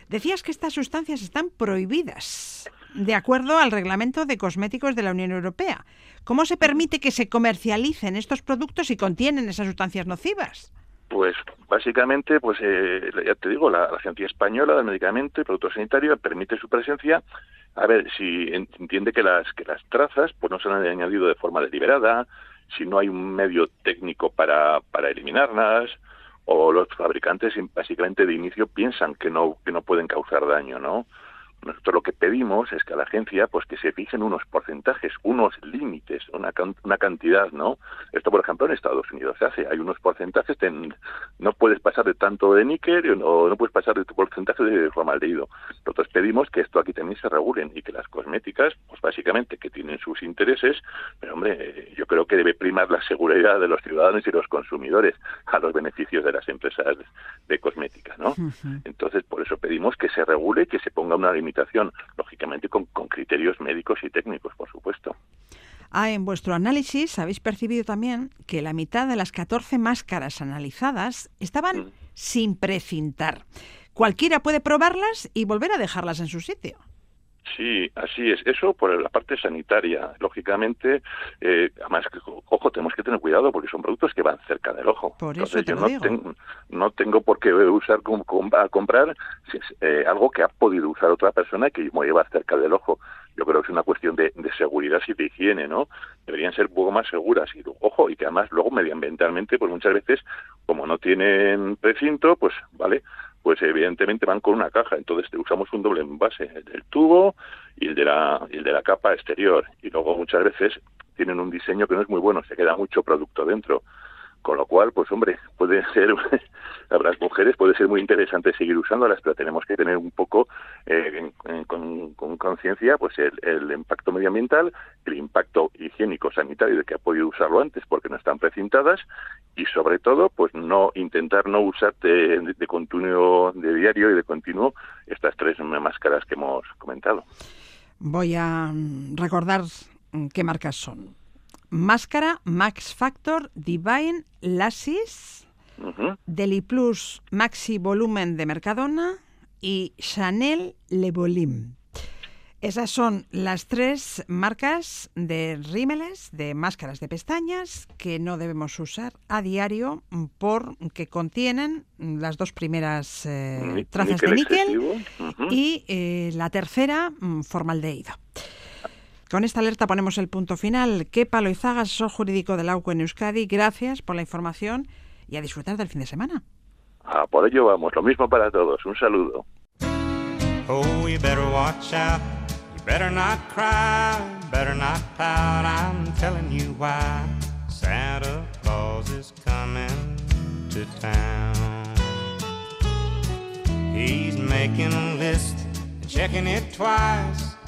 Decías que estas sustancias están prohibidas. de acuerdo al reglamento de cosméticos de la Unión Europea. ¿Cómo se permite que se comercialicen estos productos si contienen esas sustancias nocivas? Pues básicamente, pues eh, ya te digo, la, la Agencia Española del Medicamento y Producto Sanitario permite su presencia. A ver, si en- entiende que las que las trazas pues no se han añadido de forma deliberada, si no hay un medio técnico para, para eliminarlas, o los fabricantes básicamente de inicio piensan que no que no pueden causar daño, ¿no? Nosotros lo que pedimos es que a la agencia pues que se fijen unos porcentajes, unos límites, una, can- una cantidad, ¿no? Esto, por ejemplo, en Estados Unidos se hace. Hay unos porcentajes, no puedes pasar de tanto de níquel o no puedes pasar de tu porcentaje de formaldehído. Nosotros pedimos que esto aquí también se regulen y que las cosméticas, pues básicamente que tienen sus intereses, pero hombre, yo creo que debe primar la seguridad de los ciudadanos y los consumidores a los beneficios de las empresas de cosmética, ¿no? Entonces, por eso pedimos que se regule que se ponga una limitación, lógicamente con, con criterios médicos y técnicos, por supuesto. Ah, en vuestro análisis habéis percibido también que la mitad de las 14 máscaras analizadas estaban Mm. sin precintar. Cualquiera puede probarlas y volver a dejarlas en su sitio. Sí, así es. Eso por la parte sanitaria. Lógicamente, eh, además, ojo, tenemos que tener cuidado porque son productos que van cerca del ojo. Por eso te yo no, digo. ten- no tengo por qué usar com- com- a comprar eh, algo que ha podido usar otra persona que me lleva cerca del ojo. Yo creo que es una cuestión de, de seguridad y de higiene, ¿no? Deberían ser un poco más seguras. Y, ojo, y que además luego medioambientalmente, pues muchas veces, como no tienen precinto, pues, vale, pues evidentemente van con una caja. Entonces usamos un doble envase, el del tubo y el de la, el de la capa exterior. Y luego muchas veces tienen un diseño que no es muy bueno, se queda mucho producto dentro. Con lo cual, pues hombre, puede ser, para las mujeres puede ser muy interesante seguir usándolas, pero tenemos que tener un poco eh, con con conciencia pues el, impacto medioambiental, el impacto higiénico sanitario de que ha podido usarlo antes porque no están precintadas y sobre todo pues no intentar no usar de, continuo de diario y de continuo estas tres máscaras que hemos comentado. Voy a recordar mm, qué marcas son. Máscara, Max Factor, Divine, Lassis, Ujú. Deli Plus Maxi Volumen de Mercadona y Chanel Le Volim. Esas son las tres marcas de rímeles, de máscaras de pestañas, que no debemos usar a diario porque contienen las dos primeras eh, trazas de níquel y eh, la tercera, mm, formaldehído. Con esta alerta ponemos el punto final. Kepa Loizaga, asesor jurídico del AUCO en Euskadi, gracias por la información y a disfrutar del fin de semana. Ah, por ello vamos, lo mismo para todos. Un saludo. Oh, you better watch out. You better not cry. Better not pout. I'm telling you why. Santa Claus is coming to town. He's making a list and checking it twice.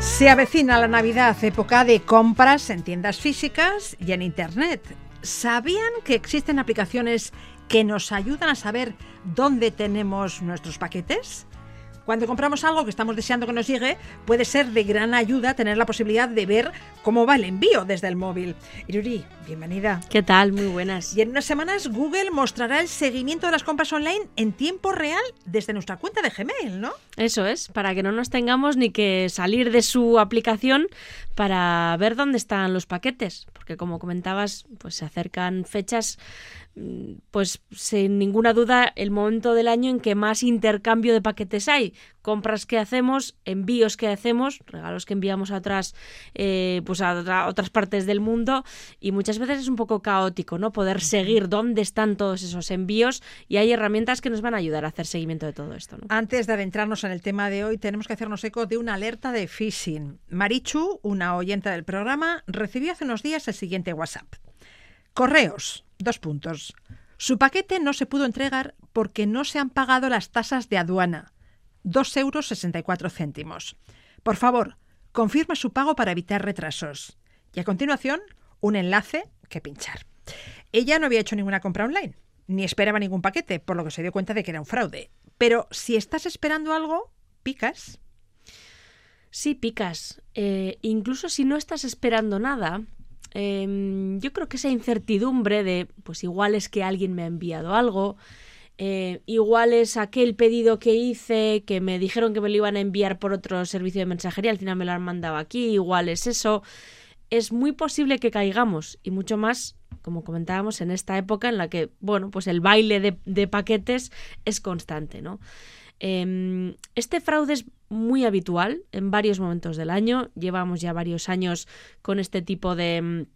Se avecina la Navidad, época de compras en tiendas físicas y en Internet. ¿Sabían que existen aplicaciones que nos ayudan a saber dónde tenemos nuestros paquetes? Cuando compramos algo que estamos deseando que nos llegue, puede ser de gran ayuda tener la posibilidad de ver cómo va el envío desde el móvil. Iruri, bienvenida. ¿Qué tal? Muy buenas. Y en unas semanas Google mostrará el seguimiento de las compras online en tiempo real desde nuestra cuenta de Gmail, ¿no? Eso es, para que no nos tengamos ni que salir de su aplicación para ver dónde están los paquetes, porque como comentabas, pues se acercan fechas pues sin ninguna duda el momento del año en que más intercambio de paquetes hay, compras que hacemos, envíos que hacemos, regalos que enviamos a otras eh, pues a otra- otras partes del mundo y muchas veces es un poco caótico, ¿no? Poder seguir dónde están todos esos envíos y hay herramientas que nos van a ayudar a hacer seguimiento de todo esto, ¿no? Antes de adentrarnos en el tema de hoy, tenemos que hacernos eco de una alerta de phishing. Marichu, una oyente del programa, recibió hace unos días el siguiente WhatsApp. Correos, dos puntos. Su paquete no se pudo entregar porque no se han pagado las tasas de aduana, 2,64 euros. Por favor, confirma su pago para evitar retrasos. Y a continuación, un enlace que pinchar. Ella no había hecho ninguna compra online, ni esperaba ningún paquete, por lo que se dio cuenta de que era un fraude. Pero si estás esperando algo, picas. Sí, picas. Eh, incluso si no estás esperando nada, eh, yo creo que esa incertidumbre de, pues igual es que alguien me ha enviado algo, eh, igual es aquel pedido que hice que me dijeron que me lo iban a enviar por otro servicio de mensajería, al final me lo han mandado aquí, igual es eso. Es muy posible que caigamos y mucho más, como comentábamos, en esta época en la que, bueno, pues el baile de, paquetes es constante, ¿no? Eh, este fraude es muy habitual en varios momentos del año. Llevamos ya varios años con este tipo de.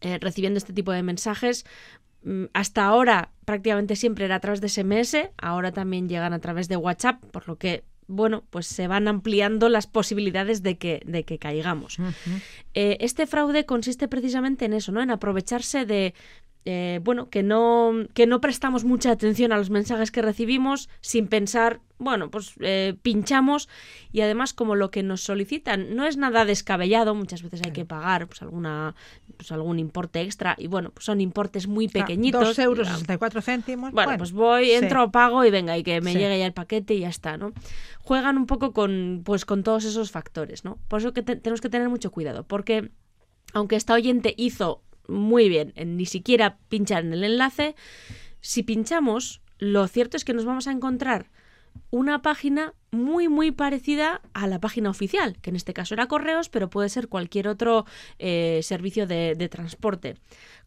eh, recibiendo este tipo de mensajes. Mm, Hasta ahora prácticamente siempre era a través de SMS, ahora también llegan a través de WhatsApp, por lo que, bueno, pues se van ampliando las posibilidades de que, de que caigamos. Eh, este fraude consiste precisamente en eso, ¿no? En aprovecharse de eh, bueno, que no, que no prestamos mucha atención a los mensajes que recibimos sin pensar, bueno, pues eh, pinchamos y además como lo que nos solicitan no es nada descabellado, muchas veces hay que pagar pues alguna pues algún importe extra y bueno, pues son importes muy pequeñitos. 2 euros digamos. 64 céntimos. Bueno, pues voy, sí. entro, pago y venga, y que me Sí. llegue ya el paquete y ya está, ¿no? Juegan un poco con, pues, con todos esos factores, ¿no? Por eso que te- tenemos que tener mucho cuidado, porque aunque esta oyente hizo muy bien en ni siquiera pinchar en el enlace, si pinchamos, lo cierto es que nos vamos a encontrar una página muy muy parecida a la página oficial, que en este caso era correos, pero puede ser cualquier otro eh, servicio de, de transporte.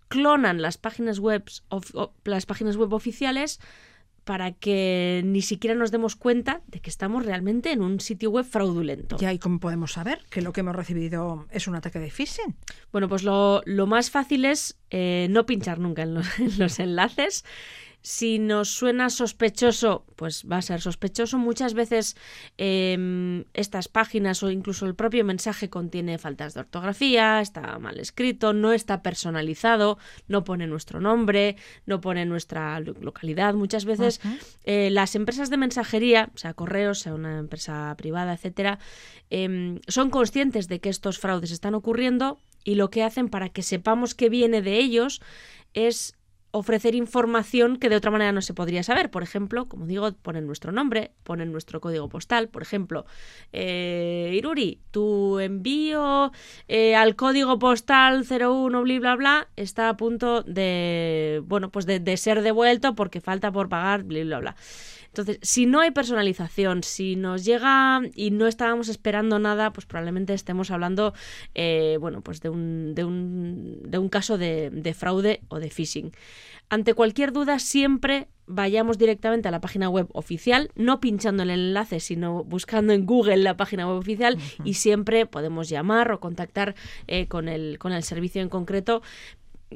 Clonan las páginas web, las páginas web oficiales para que ni siquiera nos demos cuenta de que estamos realmente en un sitio web fraudulento. Ya, ¿y cómo podemos saber que lo que hemos recibido es un ataque de phishing? Bueno, pues lo, lo más fácil es eh, no pinchar nunca en los, en los enlaces. Si nos suena sospechoso, pues va a ser sospechoso. Muchas veces eh, estas páginas o incluso el propio mensaje contiene faltas de ortografía, está mal escrito, no está personalizado, no pone nuestro nombre, no pone nuestra lo- localidad. Muchas veces eh, las empresas de mensajería, sea correos, sea una empresa privada, etcétera, em, son conscientes de que estos fraudes están ocurriendo y lo que hacen para que sepamos que viene de ellos es ofrecer información que de otra manera no se podría saber. Por ejemplo, como digo, ponen nuestro nombre, ponen nuestro código postal. Por ejemplo, eh, Iruri, tu envío eh, al código postal 01 bla bla bla está a punto de bueno pues de, ser devuelto porque falta por pagar bla bla bla. Entonces, si no hay personalización, si nos llega y no estábamos esperando nada, pues probablemente estemos hablando, eh, bueno, pues de un, de un, de un caso de, de fraude o de phishing. Ante cualquier duda, siempre vayamos directamente a la página web oficial, no pinchando en el enlace, sino buscando en Google la página web oficial y siempre podemos llamar o contactar eh, con, el, con el servicio en concreto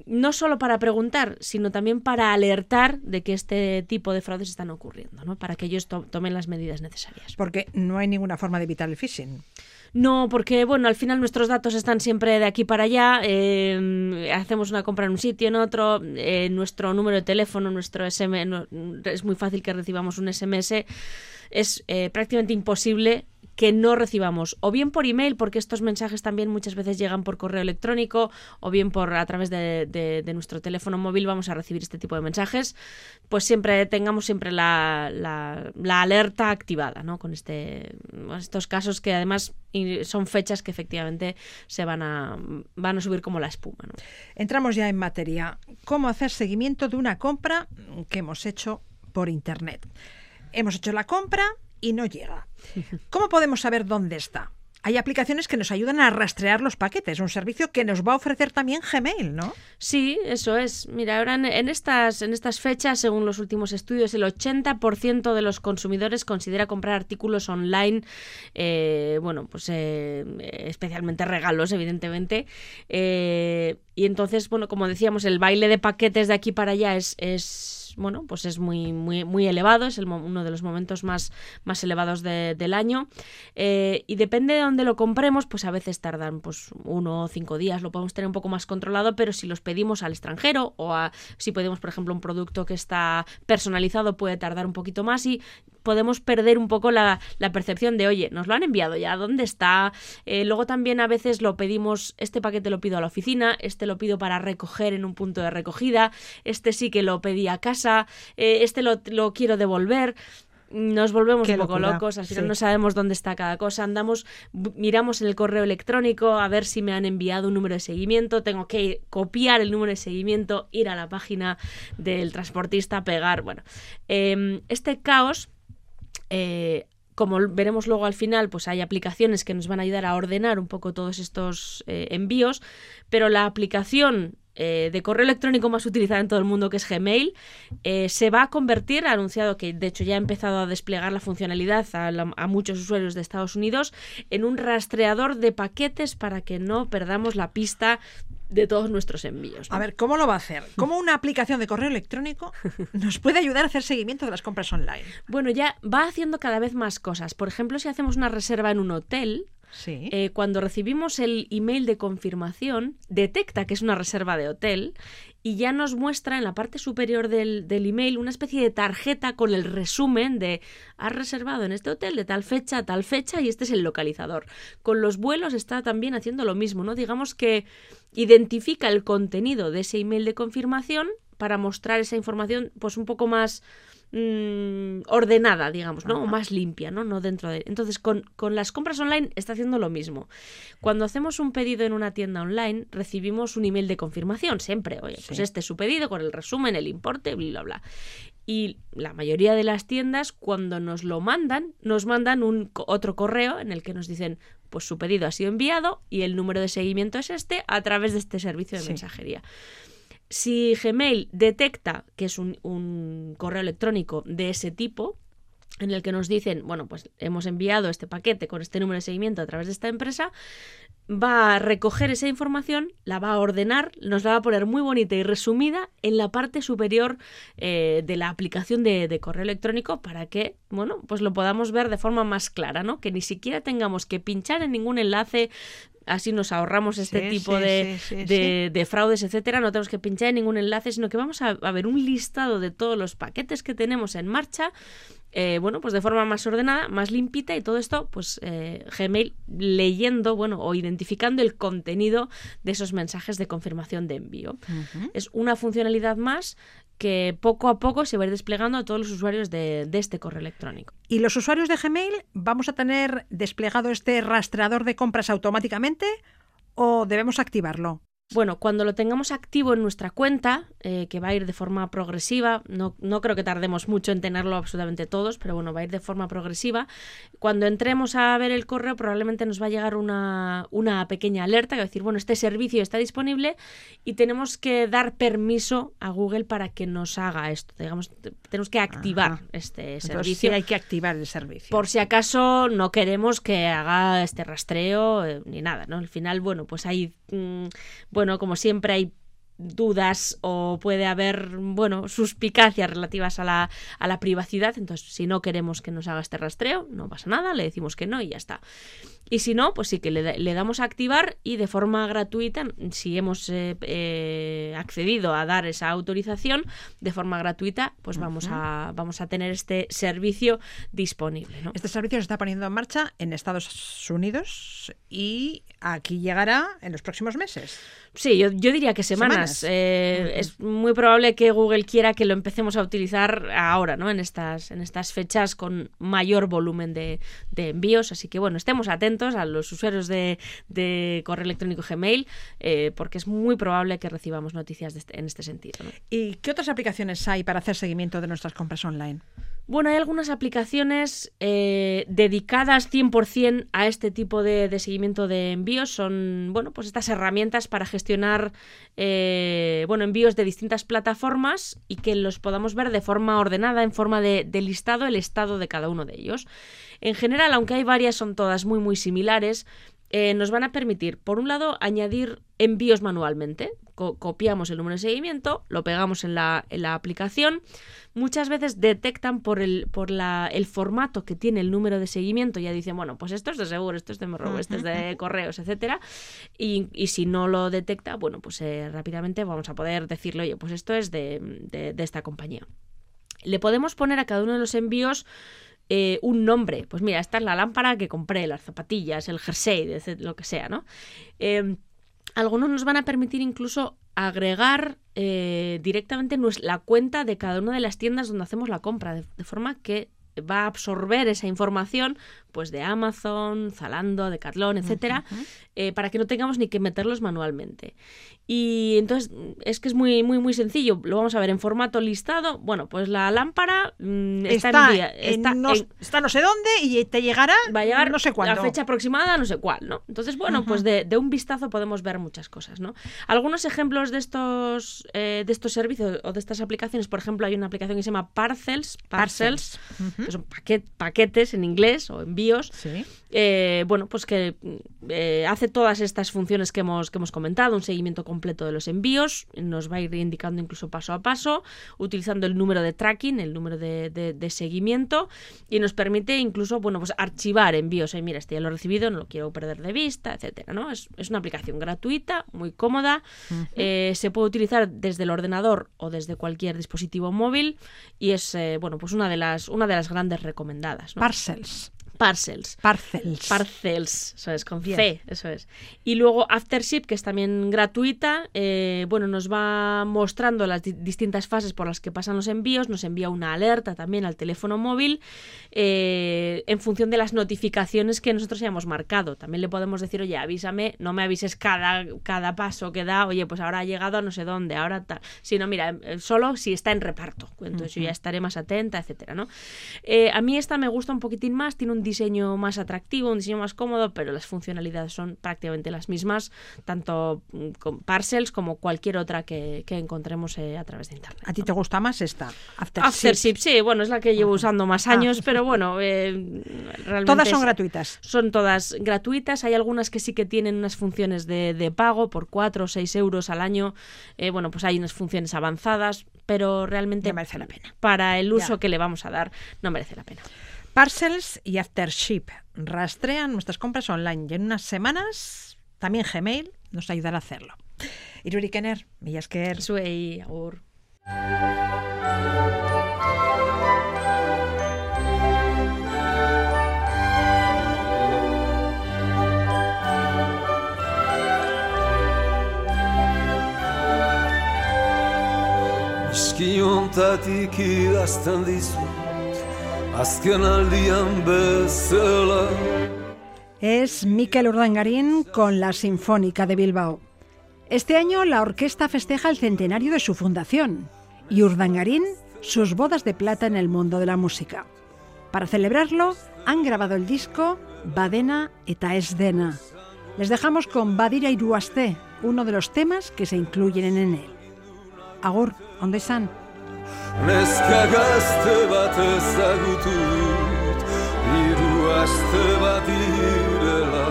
no solo para preguntar, sino también para alertar de que este tipo de fraudes están ocurriendo, ¿no? Para que ellos to- tomen las medidas necesarias. Porque no hay ninguna forma de evitar el phishing. No, porque bueno, al final nuestros datos están siempre de aquí para allá. eh, hacemos una compra en un sitio, en otro. eh, nuestro número de teléfono, nuestro SMS, no- es muy fácil que recibamos un SMS. Es eh, prácticamente imposible que no recibamos o bien por email porque estos mensajes también muchas veces llegan por correo electrónico o bien por a través de, nuestro teléfono móvil vamos a recibir este tipo de mensajes pues siempre tengamos siempre la, la- alerta activada ¿no? con este estos casos que además son fechas que efectivamente se van a van a subir como la espuma. Entramos ya en materia. ¿Cómo hacer seguimiento de una compra que hemos hecho por Internet? Hemos hecho la compra y no llega. ¿Cómo podemos saber dónde está? Hay aplicaciones que nos ayudan a rastrear los paquetes, un servicio que nos va a ofrecer también Gmail, ¿no? Sí, eso es. Mira, ahora en, estas, en estas fechas, según los últimos estudios, el 80% de los consumidores considera comprar artículos online, eh, bueno, pues eh, especialmente regalos, evidentemente. Eh, y entonces, bueno, como decíamos, el baile de paquetes de aquí para allá es, es bueno, pues es muy, muy, muy elevado, es el uno de los momentos más, más elevados de- del año. Eh, y depende de dónde lo compremos, pues a veces tardan pues uno o cinco días, lo podemos tener un poco más controlado, pero si los pedimos al extranjero o a, si pedimos, por ejemplo, un producto que está personalizado, puede tardar un poquito más y podemos perder un poco la, la percepción de, oye, nos lo han enviado ya, ¿dónde está? Eh, luego también a veces lo pedimos, este paquete lo pido a la oficina, este lo pido para recoger en un punto de recogida, este sí que lo pedí a casa, eh, este lo, lo quiero devolver. Nos volvemos Qué un poco locura, locos, al final sí. no sabemos dónde está cada cosa, andamos, miramos en el correo electrónico a ver si me han enviado un número de seguimiento, tengo que copiar el número de seguimiento, ir a la página del transportista, pegar, bueno. Em, este caos eh, como veremos luego al final, pues hay aplicaciones que nos van a ayudar a ordenar un poco todos estos eh, envíos, pero la aplicación eh, de correo electrónico más utilizada en todo el mundo, que es Gmail, se va a convertir, ha anunciado que de hecho ya ha empezado a desplegar la funcionalidad a, a muchos usuarios de Estados Unidos, en un rastreador de paquetes para que no perdamos la pista de todos nuestros envíos. ¿no? A ver, ¿cómo lo va a hacer? ¿Cómo una aplicación de correo electrónico nos puede ayudar a hacer seguimiento de las compras online? Bueno, ya va haciendo cada vez más cosas. Por ejemplo, si hacemos una reserva en un hotel, Sí. eh, cuando recibimos el email de confirmación, detecta que es una reserva de hotel y ya nos muestra en la parte superior del, del email una especie de tarjeta con el resumen de has reservado en este hotel de tal fecha a tal fecha y este es el localizador. Con los vuelos está también haciendo lo mismo, ¿no? Digamos que identifica el contenido de ese email de confirmación para mostrar esa información pues un poco más mm, ordenada, digamos, ¿no? O más limpia, ¿no? No dentro de... Entonces, con, con las compras online está haciendo lo mismo. Cuando hacemos un pedido en una tienda online, recibimos un email de confirmación, siempre. Oye, pues este es su pedido con el resumen, el importe, bla, bla, bla. Y la mayoría de las tiendas, cuando nos lo mandan, nos mandan un otro correo en el que nos dicen, pues su pedido ha sido enviado y el número de seguimiento es este a través de este servicio de Sí. mensajería. Si Gmail detecta que es un, correo electrónico de ese tipo, en el que nos dicen, bueno, pues hemos enviado este paquete con este número de seguimiento a través de esta empresa, va a recoger esa información, la va a ordenar, nos la va a poner muy bonita y resumida en la parte superior eh, de la aplicación de, de correo electrónico para que, bueno, pues lo podamos ver de forma más clara, ¿no? Que ni siquiera tengamos que pinchar en ningún enlace. Así nos ahorramos este Sí, tipo sí, de, sí, de- de fraudes, etcétera. No tenemos que pinchar en ningún enlace, sino que vamos a, a ver un listado de todos los paquetes que tenemos en marcha eh, bueno, pues de forma más ordenada, más limpita y todo esto, pues eh, Gmail leyendo, bueno, o identificando el contenido de esos mensajes de confirmación de envío. Es una funcionalidad más que poco a poco se va a ir desplegando a todos los usuarios de, de este correo electrónico. ¿Y los usuarios de Gmail vamos a tener desplegado este rastreador de compras automáticamente o debemos activarlo? Bueno, cuando lo tengamos activo en nuestra cuenta, eh, que va a ir de forma progresiva, no, no creo que tardemos mucho en tenerlo absolutamente todos, pero bueno, va a ir de forma progresiva. Cuando entremos a ver el correo, probablemente nos va a llegar una, una pequeña alerta que va a decir, bueno, este servicio está disponible y tenemos que dar permiso a Google para que nos haga esto. Digamos, te- tenemos que activar Ajá. este Entonces servicio. sí hay que activar el servicio. Por si acaso no queremos que haga este rastreo eh, ni nada, ¿no? Al final, bueno, pues hay, mm, bueno, como siempre hay dudas o puede haber, bueno, suspicacias relativas a la, a la privacidad. Entonces, si no queremos que nos haga este rastreo, no pasa nada, le decimos que no y ya está. Y si no, pues sí que le, le damos a activar y de forma gratuita, si hemos eh, eh, accedido a dar esa autorización, de forma gratuita, pues vamos, a, vamos a tener este servicio disponible. ¿no? Este servicio se está poniendo en marcha en Estados Unidos y aquí llegará en los próximos meses. Sí, yo, yo diría que semanas. Semanas. Eh, Ujú. Es muy probable que Google quiera que lo empecemos a utilizar ahora, ¿no? En estas, en estas fechas con mayor volumen de, de envíos. Así que bueno, estemos atentos a los usuarios de, de correo electrónico Gmail, eh, porque es muy probable que recibamos noticias de este- en este sentido. ¿no? ¿Y qué otras aplicaciones hay para hacer seguimiento de nuestras compras online? Bueno, hay algunas aplicaciones eh, dedicadas 100% a este tipo de, seguimiento de envíos. Son, bueno, pues estas herramientas para gestionar, eh, bueno, envíos de distintas plataformas y que los podamos ver de forma ordenada, en forma de listado, el estado de cada uno de ellos. En general, aunque hay varias, son todas muy, muy similares. Eh, nos van a permitir, por un lado, añadir envíos manualmente. Co- copiamos el número de seguimiento, lo pegamos en la, en la aplicación. Muchas veces detectan por, el, por la, el formato que tiene el número de seguimiento. Ya dicen, bueno, pues esto es de seguro, esto es de morro, esto es de correos, etcétera. Y, y si no lo detecta, bueno, pues eh, rápidamente vamos a poder decirle, oye, pues esto es de, de- de esta compañía. Le podemos poner a cada uno de los envíos eh, un nombre. Pues mira, esta es la lámpara que compré, las zapatillas, el jersey, lo que sea, ¿no? Eh, algunos nos van a permitir incluso agregar eh, directamente la cuenta de cada una de las tiendas donde hacemos la compra, de forma que va a absorber esa información pues de Amazon, Zalando, Decathlon, etcétera, eh, para que no tengamos ni que meterlos manualmente. Y entonces es que es muy muy muy sencillo. Lo vamos a ver en formato listado. Bueno, pues la lámpara mm, está, Está, en día- en está no, en- está no sé dónde y te llegará va a llegar no sé cuándo. la fecha aproximada, no sé cuál, ¿no? Entonces, bueno, pues de, de un vistazo podemos ver muchas cosas, ¿no? Algunos ejemplos de estos, eh, de estos servicios o de estas aplicaciones, por ejemplo, hay una aplicación que se llama Parcels, Parcels, que son paquet- paquetes en inglés o envíos, Sí. eh, bueno, pues que eh, hace todas estas funciones que hemos, que hemos comentado, un seguimiento completo de los envíos, nos va a ir indicando incluso paso a paso, utilizando el número de tracking, el número de, de- de seguimiento, y nos permite incluso, bueno, pues archivar envíos. Ay, mira, este ya lo he recibido, no lo quiero perder de vista, etcétera, ¿no? Es, es una aplicación gratuita, muy cómoda, eh, se puede utilizar desde el ordenador o desde cualquier dispositivo móvil, y es, bueno, pues una de las, una de las grandes recomendadas, ¿no? Parcels. Parcels. Parcels. Parcels, eso es, con Bien. C, eso es. Y luego Aftership, que es también gratuita, eh, bueno, nos va mostrando las di- distintas fases por las que pasan los envíos, nos envía una alerta también al teléfono móvil eh, en función de las notificaciones que nosotros hayamos marcado. También le podemos decir, oye, avísame, no me avises cada, cada paso que da, oye, pues ahora ha llegado a no sé dónde, ahora tal. Sino, mira, eh, solo si está en reparto. Entonces yo ya estaré más atenta, etcétera, ¿no? Eh, a mí esta me gusta un poquitín más, tiene un diseño más atractivo, un diseño más cómodo, pero las funcionalidades son prácticamente las mismas, tanto mm, con Parcels como cualquier otra que, que encontremos eh, a través de Internet. ¿A ti te gusta más esta? Aftership. Aftership, sí, bueno, es la que llevo usando más años, pero bueno, eh, realmente Todas son es- gratuitas. son todas gratuitas. Hay algunas que sí que tienen unas funciones de, de pago por 4 o 6 euros al año. Eh, bueno, pues hay unas funciones avanzadas, pero realmente No merece la pena. para el uso Ya. que le vamos a dar no merece la pena. Parcels y Aftership rastrean nuestras compras online y en unas semanas también Gmail nos ayudará a hacerlo. Iruri Kenner, Millasker. Zuei, agur. Iskiontatik idazten dizut Es Miquel Urdangarín con la Sinfónica de Bilbao. Este año la orquesta festeja el centenario de su fundación y Urdangarín sus bodas de plata en el mundo de la música. Para celebrarlo han grabado el disco Badena eta ez dena. Les dejamos con Badira Iruaste, uno de los temas que se incluyen en él. Agur, ¿dónde están? Neska gazte bat ezagutu dut Hiru aste bat direla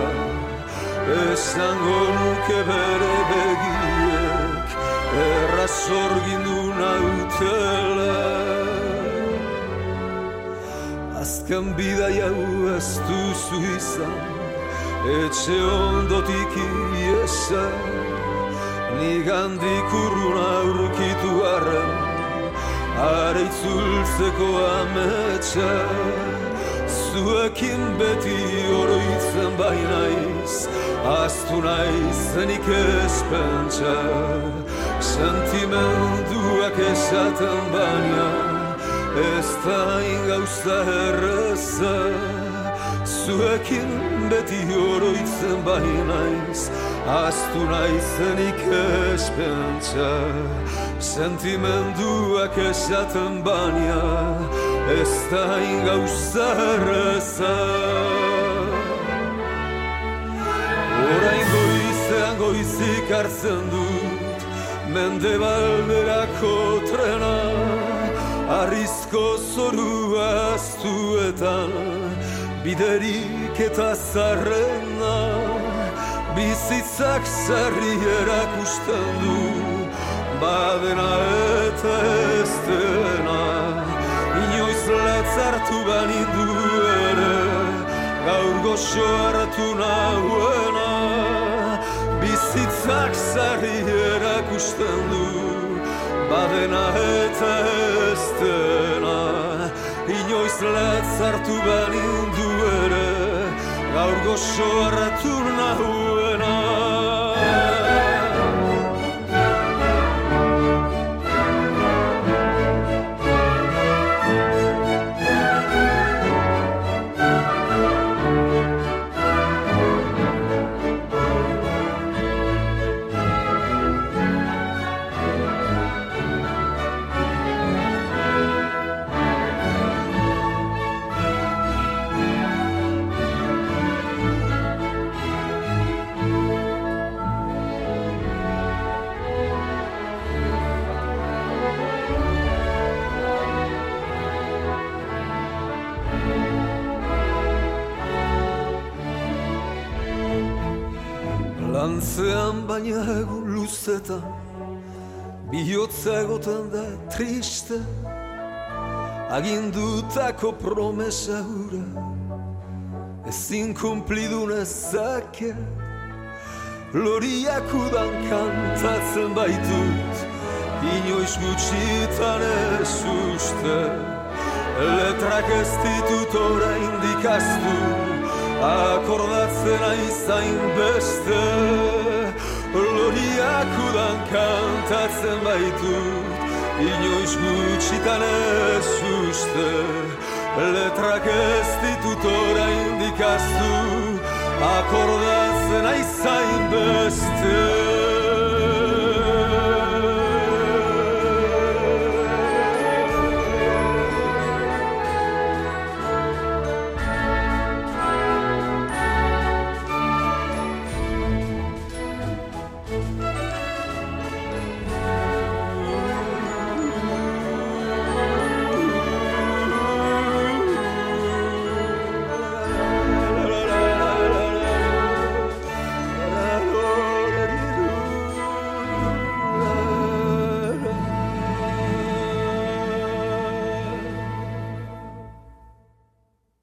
Esango nuke bere begiek Erraz orgindu nautela. Azken bidai hau ez duzu izan Etxe ondotik iesan Nigandik urruna aurkitu arren Are itzultzeko ametsa Zuekin beti oroitzen bainaiz. Aztu naizenik ez pentsa Sentimenduak esaten baina Ez da ingauza erreza Zuekin beti oroitzen bainaiz Aztu naizenik ez pentsa Sentimenduak esaten baina Ez da ingauza erreza Orain goizean goizik hartzen dut Mende balderako trena Arrizko zorua aztuetan Biderik eta zarrena Bizitzak zerri erakusten du Badena eta ez dena. Inoiz latzartu banitu ere Gaur goxo hartu nahuena Bizitzak zerri erakusten du Badena eta ez dena. Inoiz latzartu banitu ere Gaur goxo hartu nahuena baina egun luzetan Bihotza egoten da triste Agindutako promesa hura Ezin kumplidun ezake Loriak udan kantatzen baitut Inoiz gutxitan ez uste Letrak ez ditut orain dikaztu Akordatzen aizain beste Loriak udan kantatzen baitut Inoiz gutxitan ez uste. Letrak ez ditut orain dikaztu Akordatzen aizain beste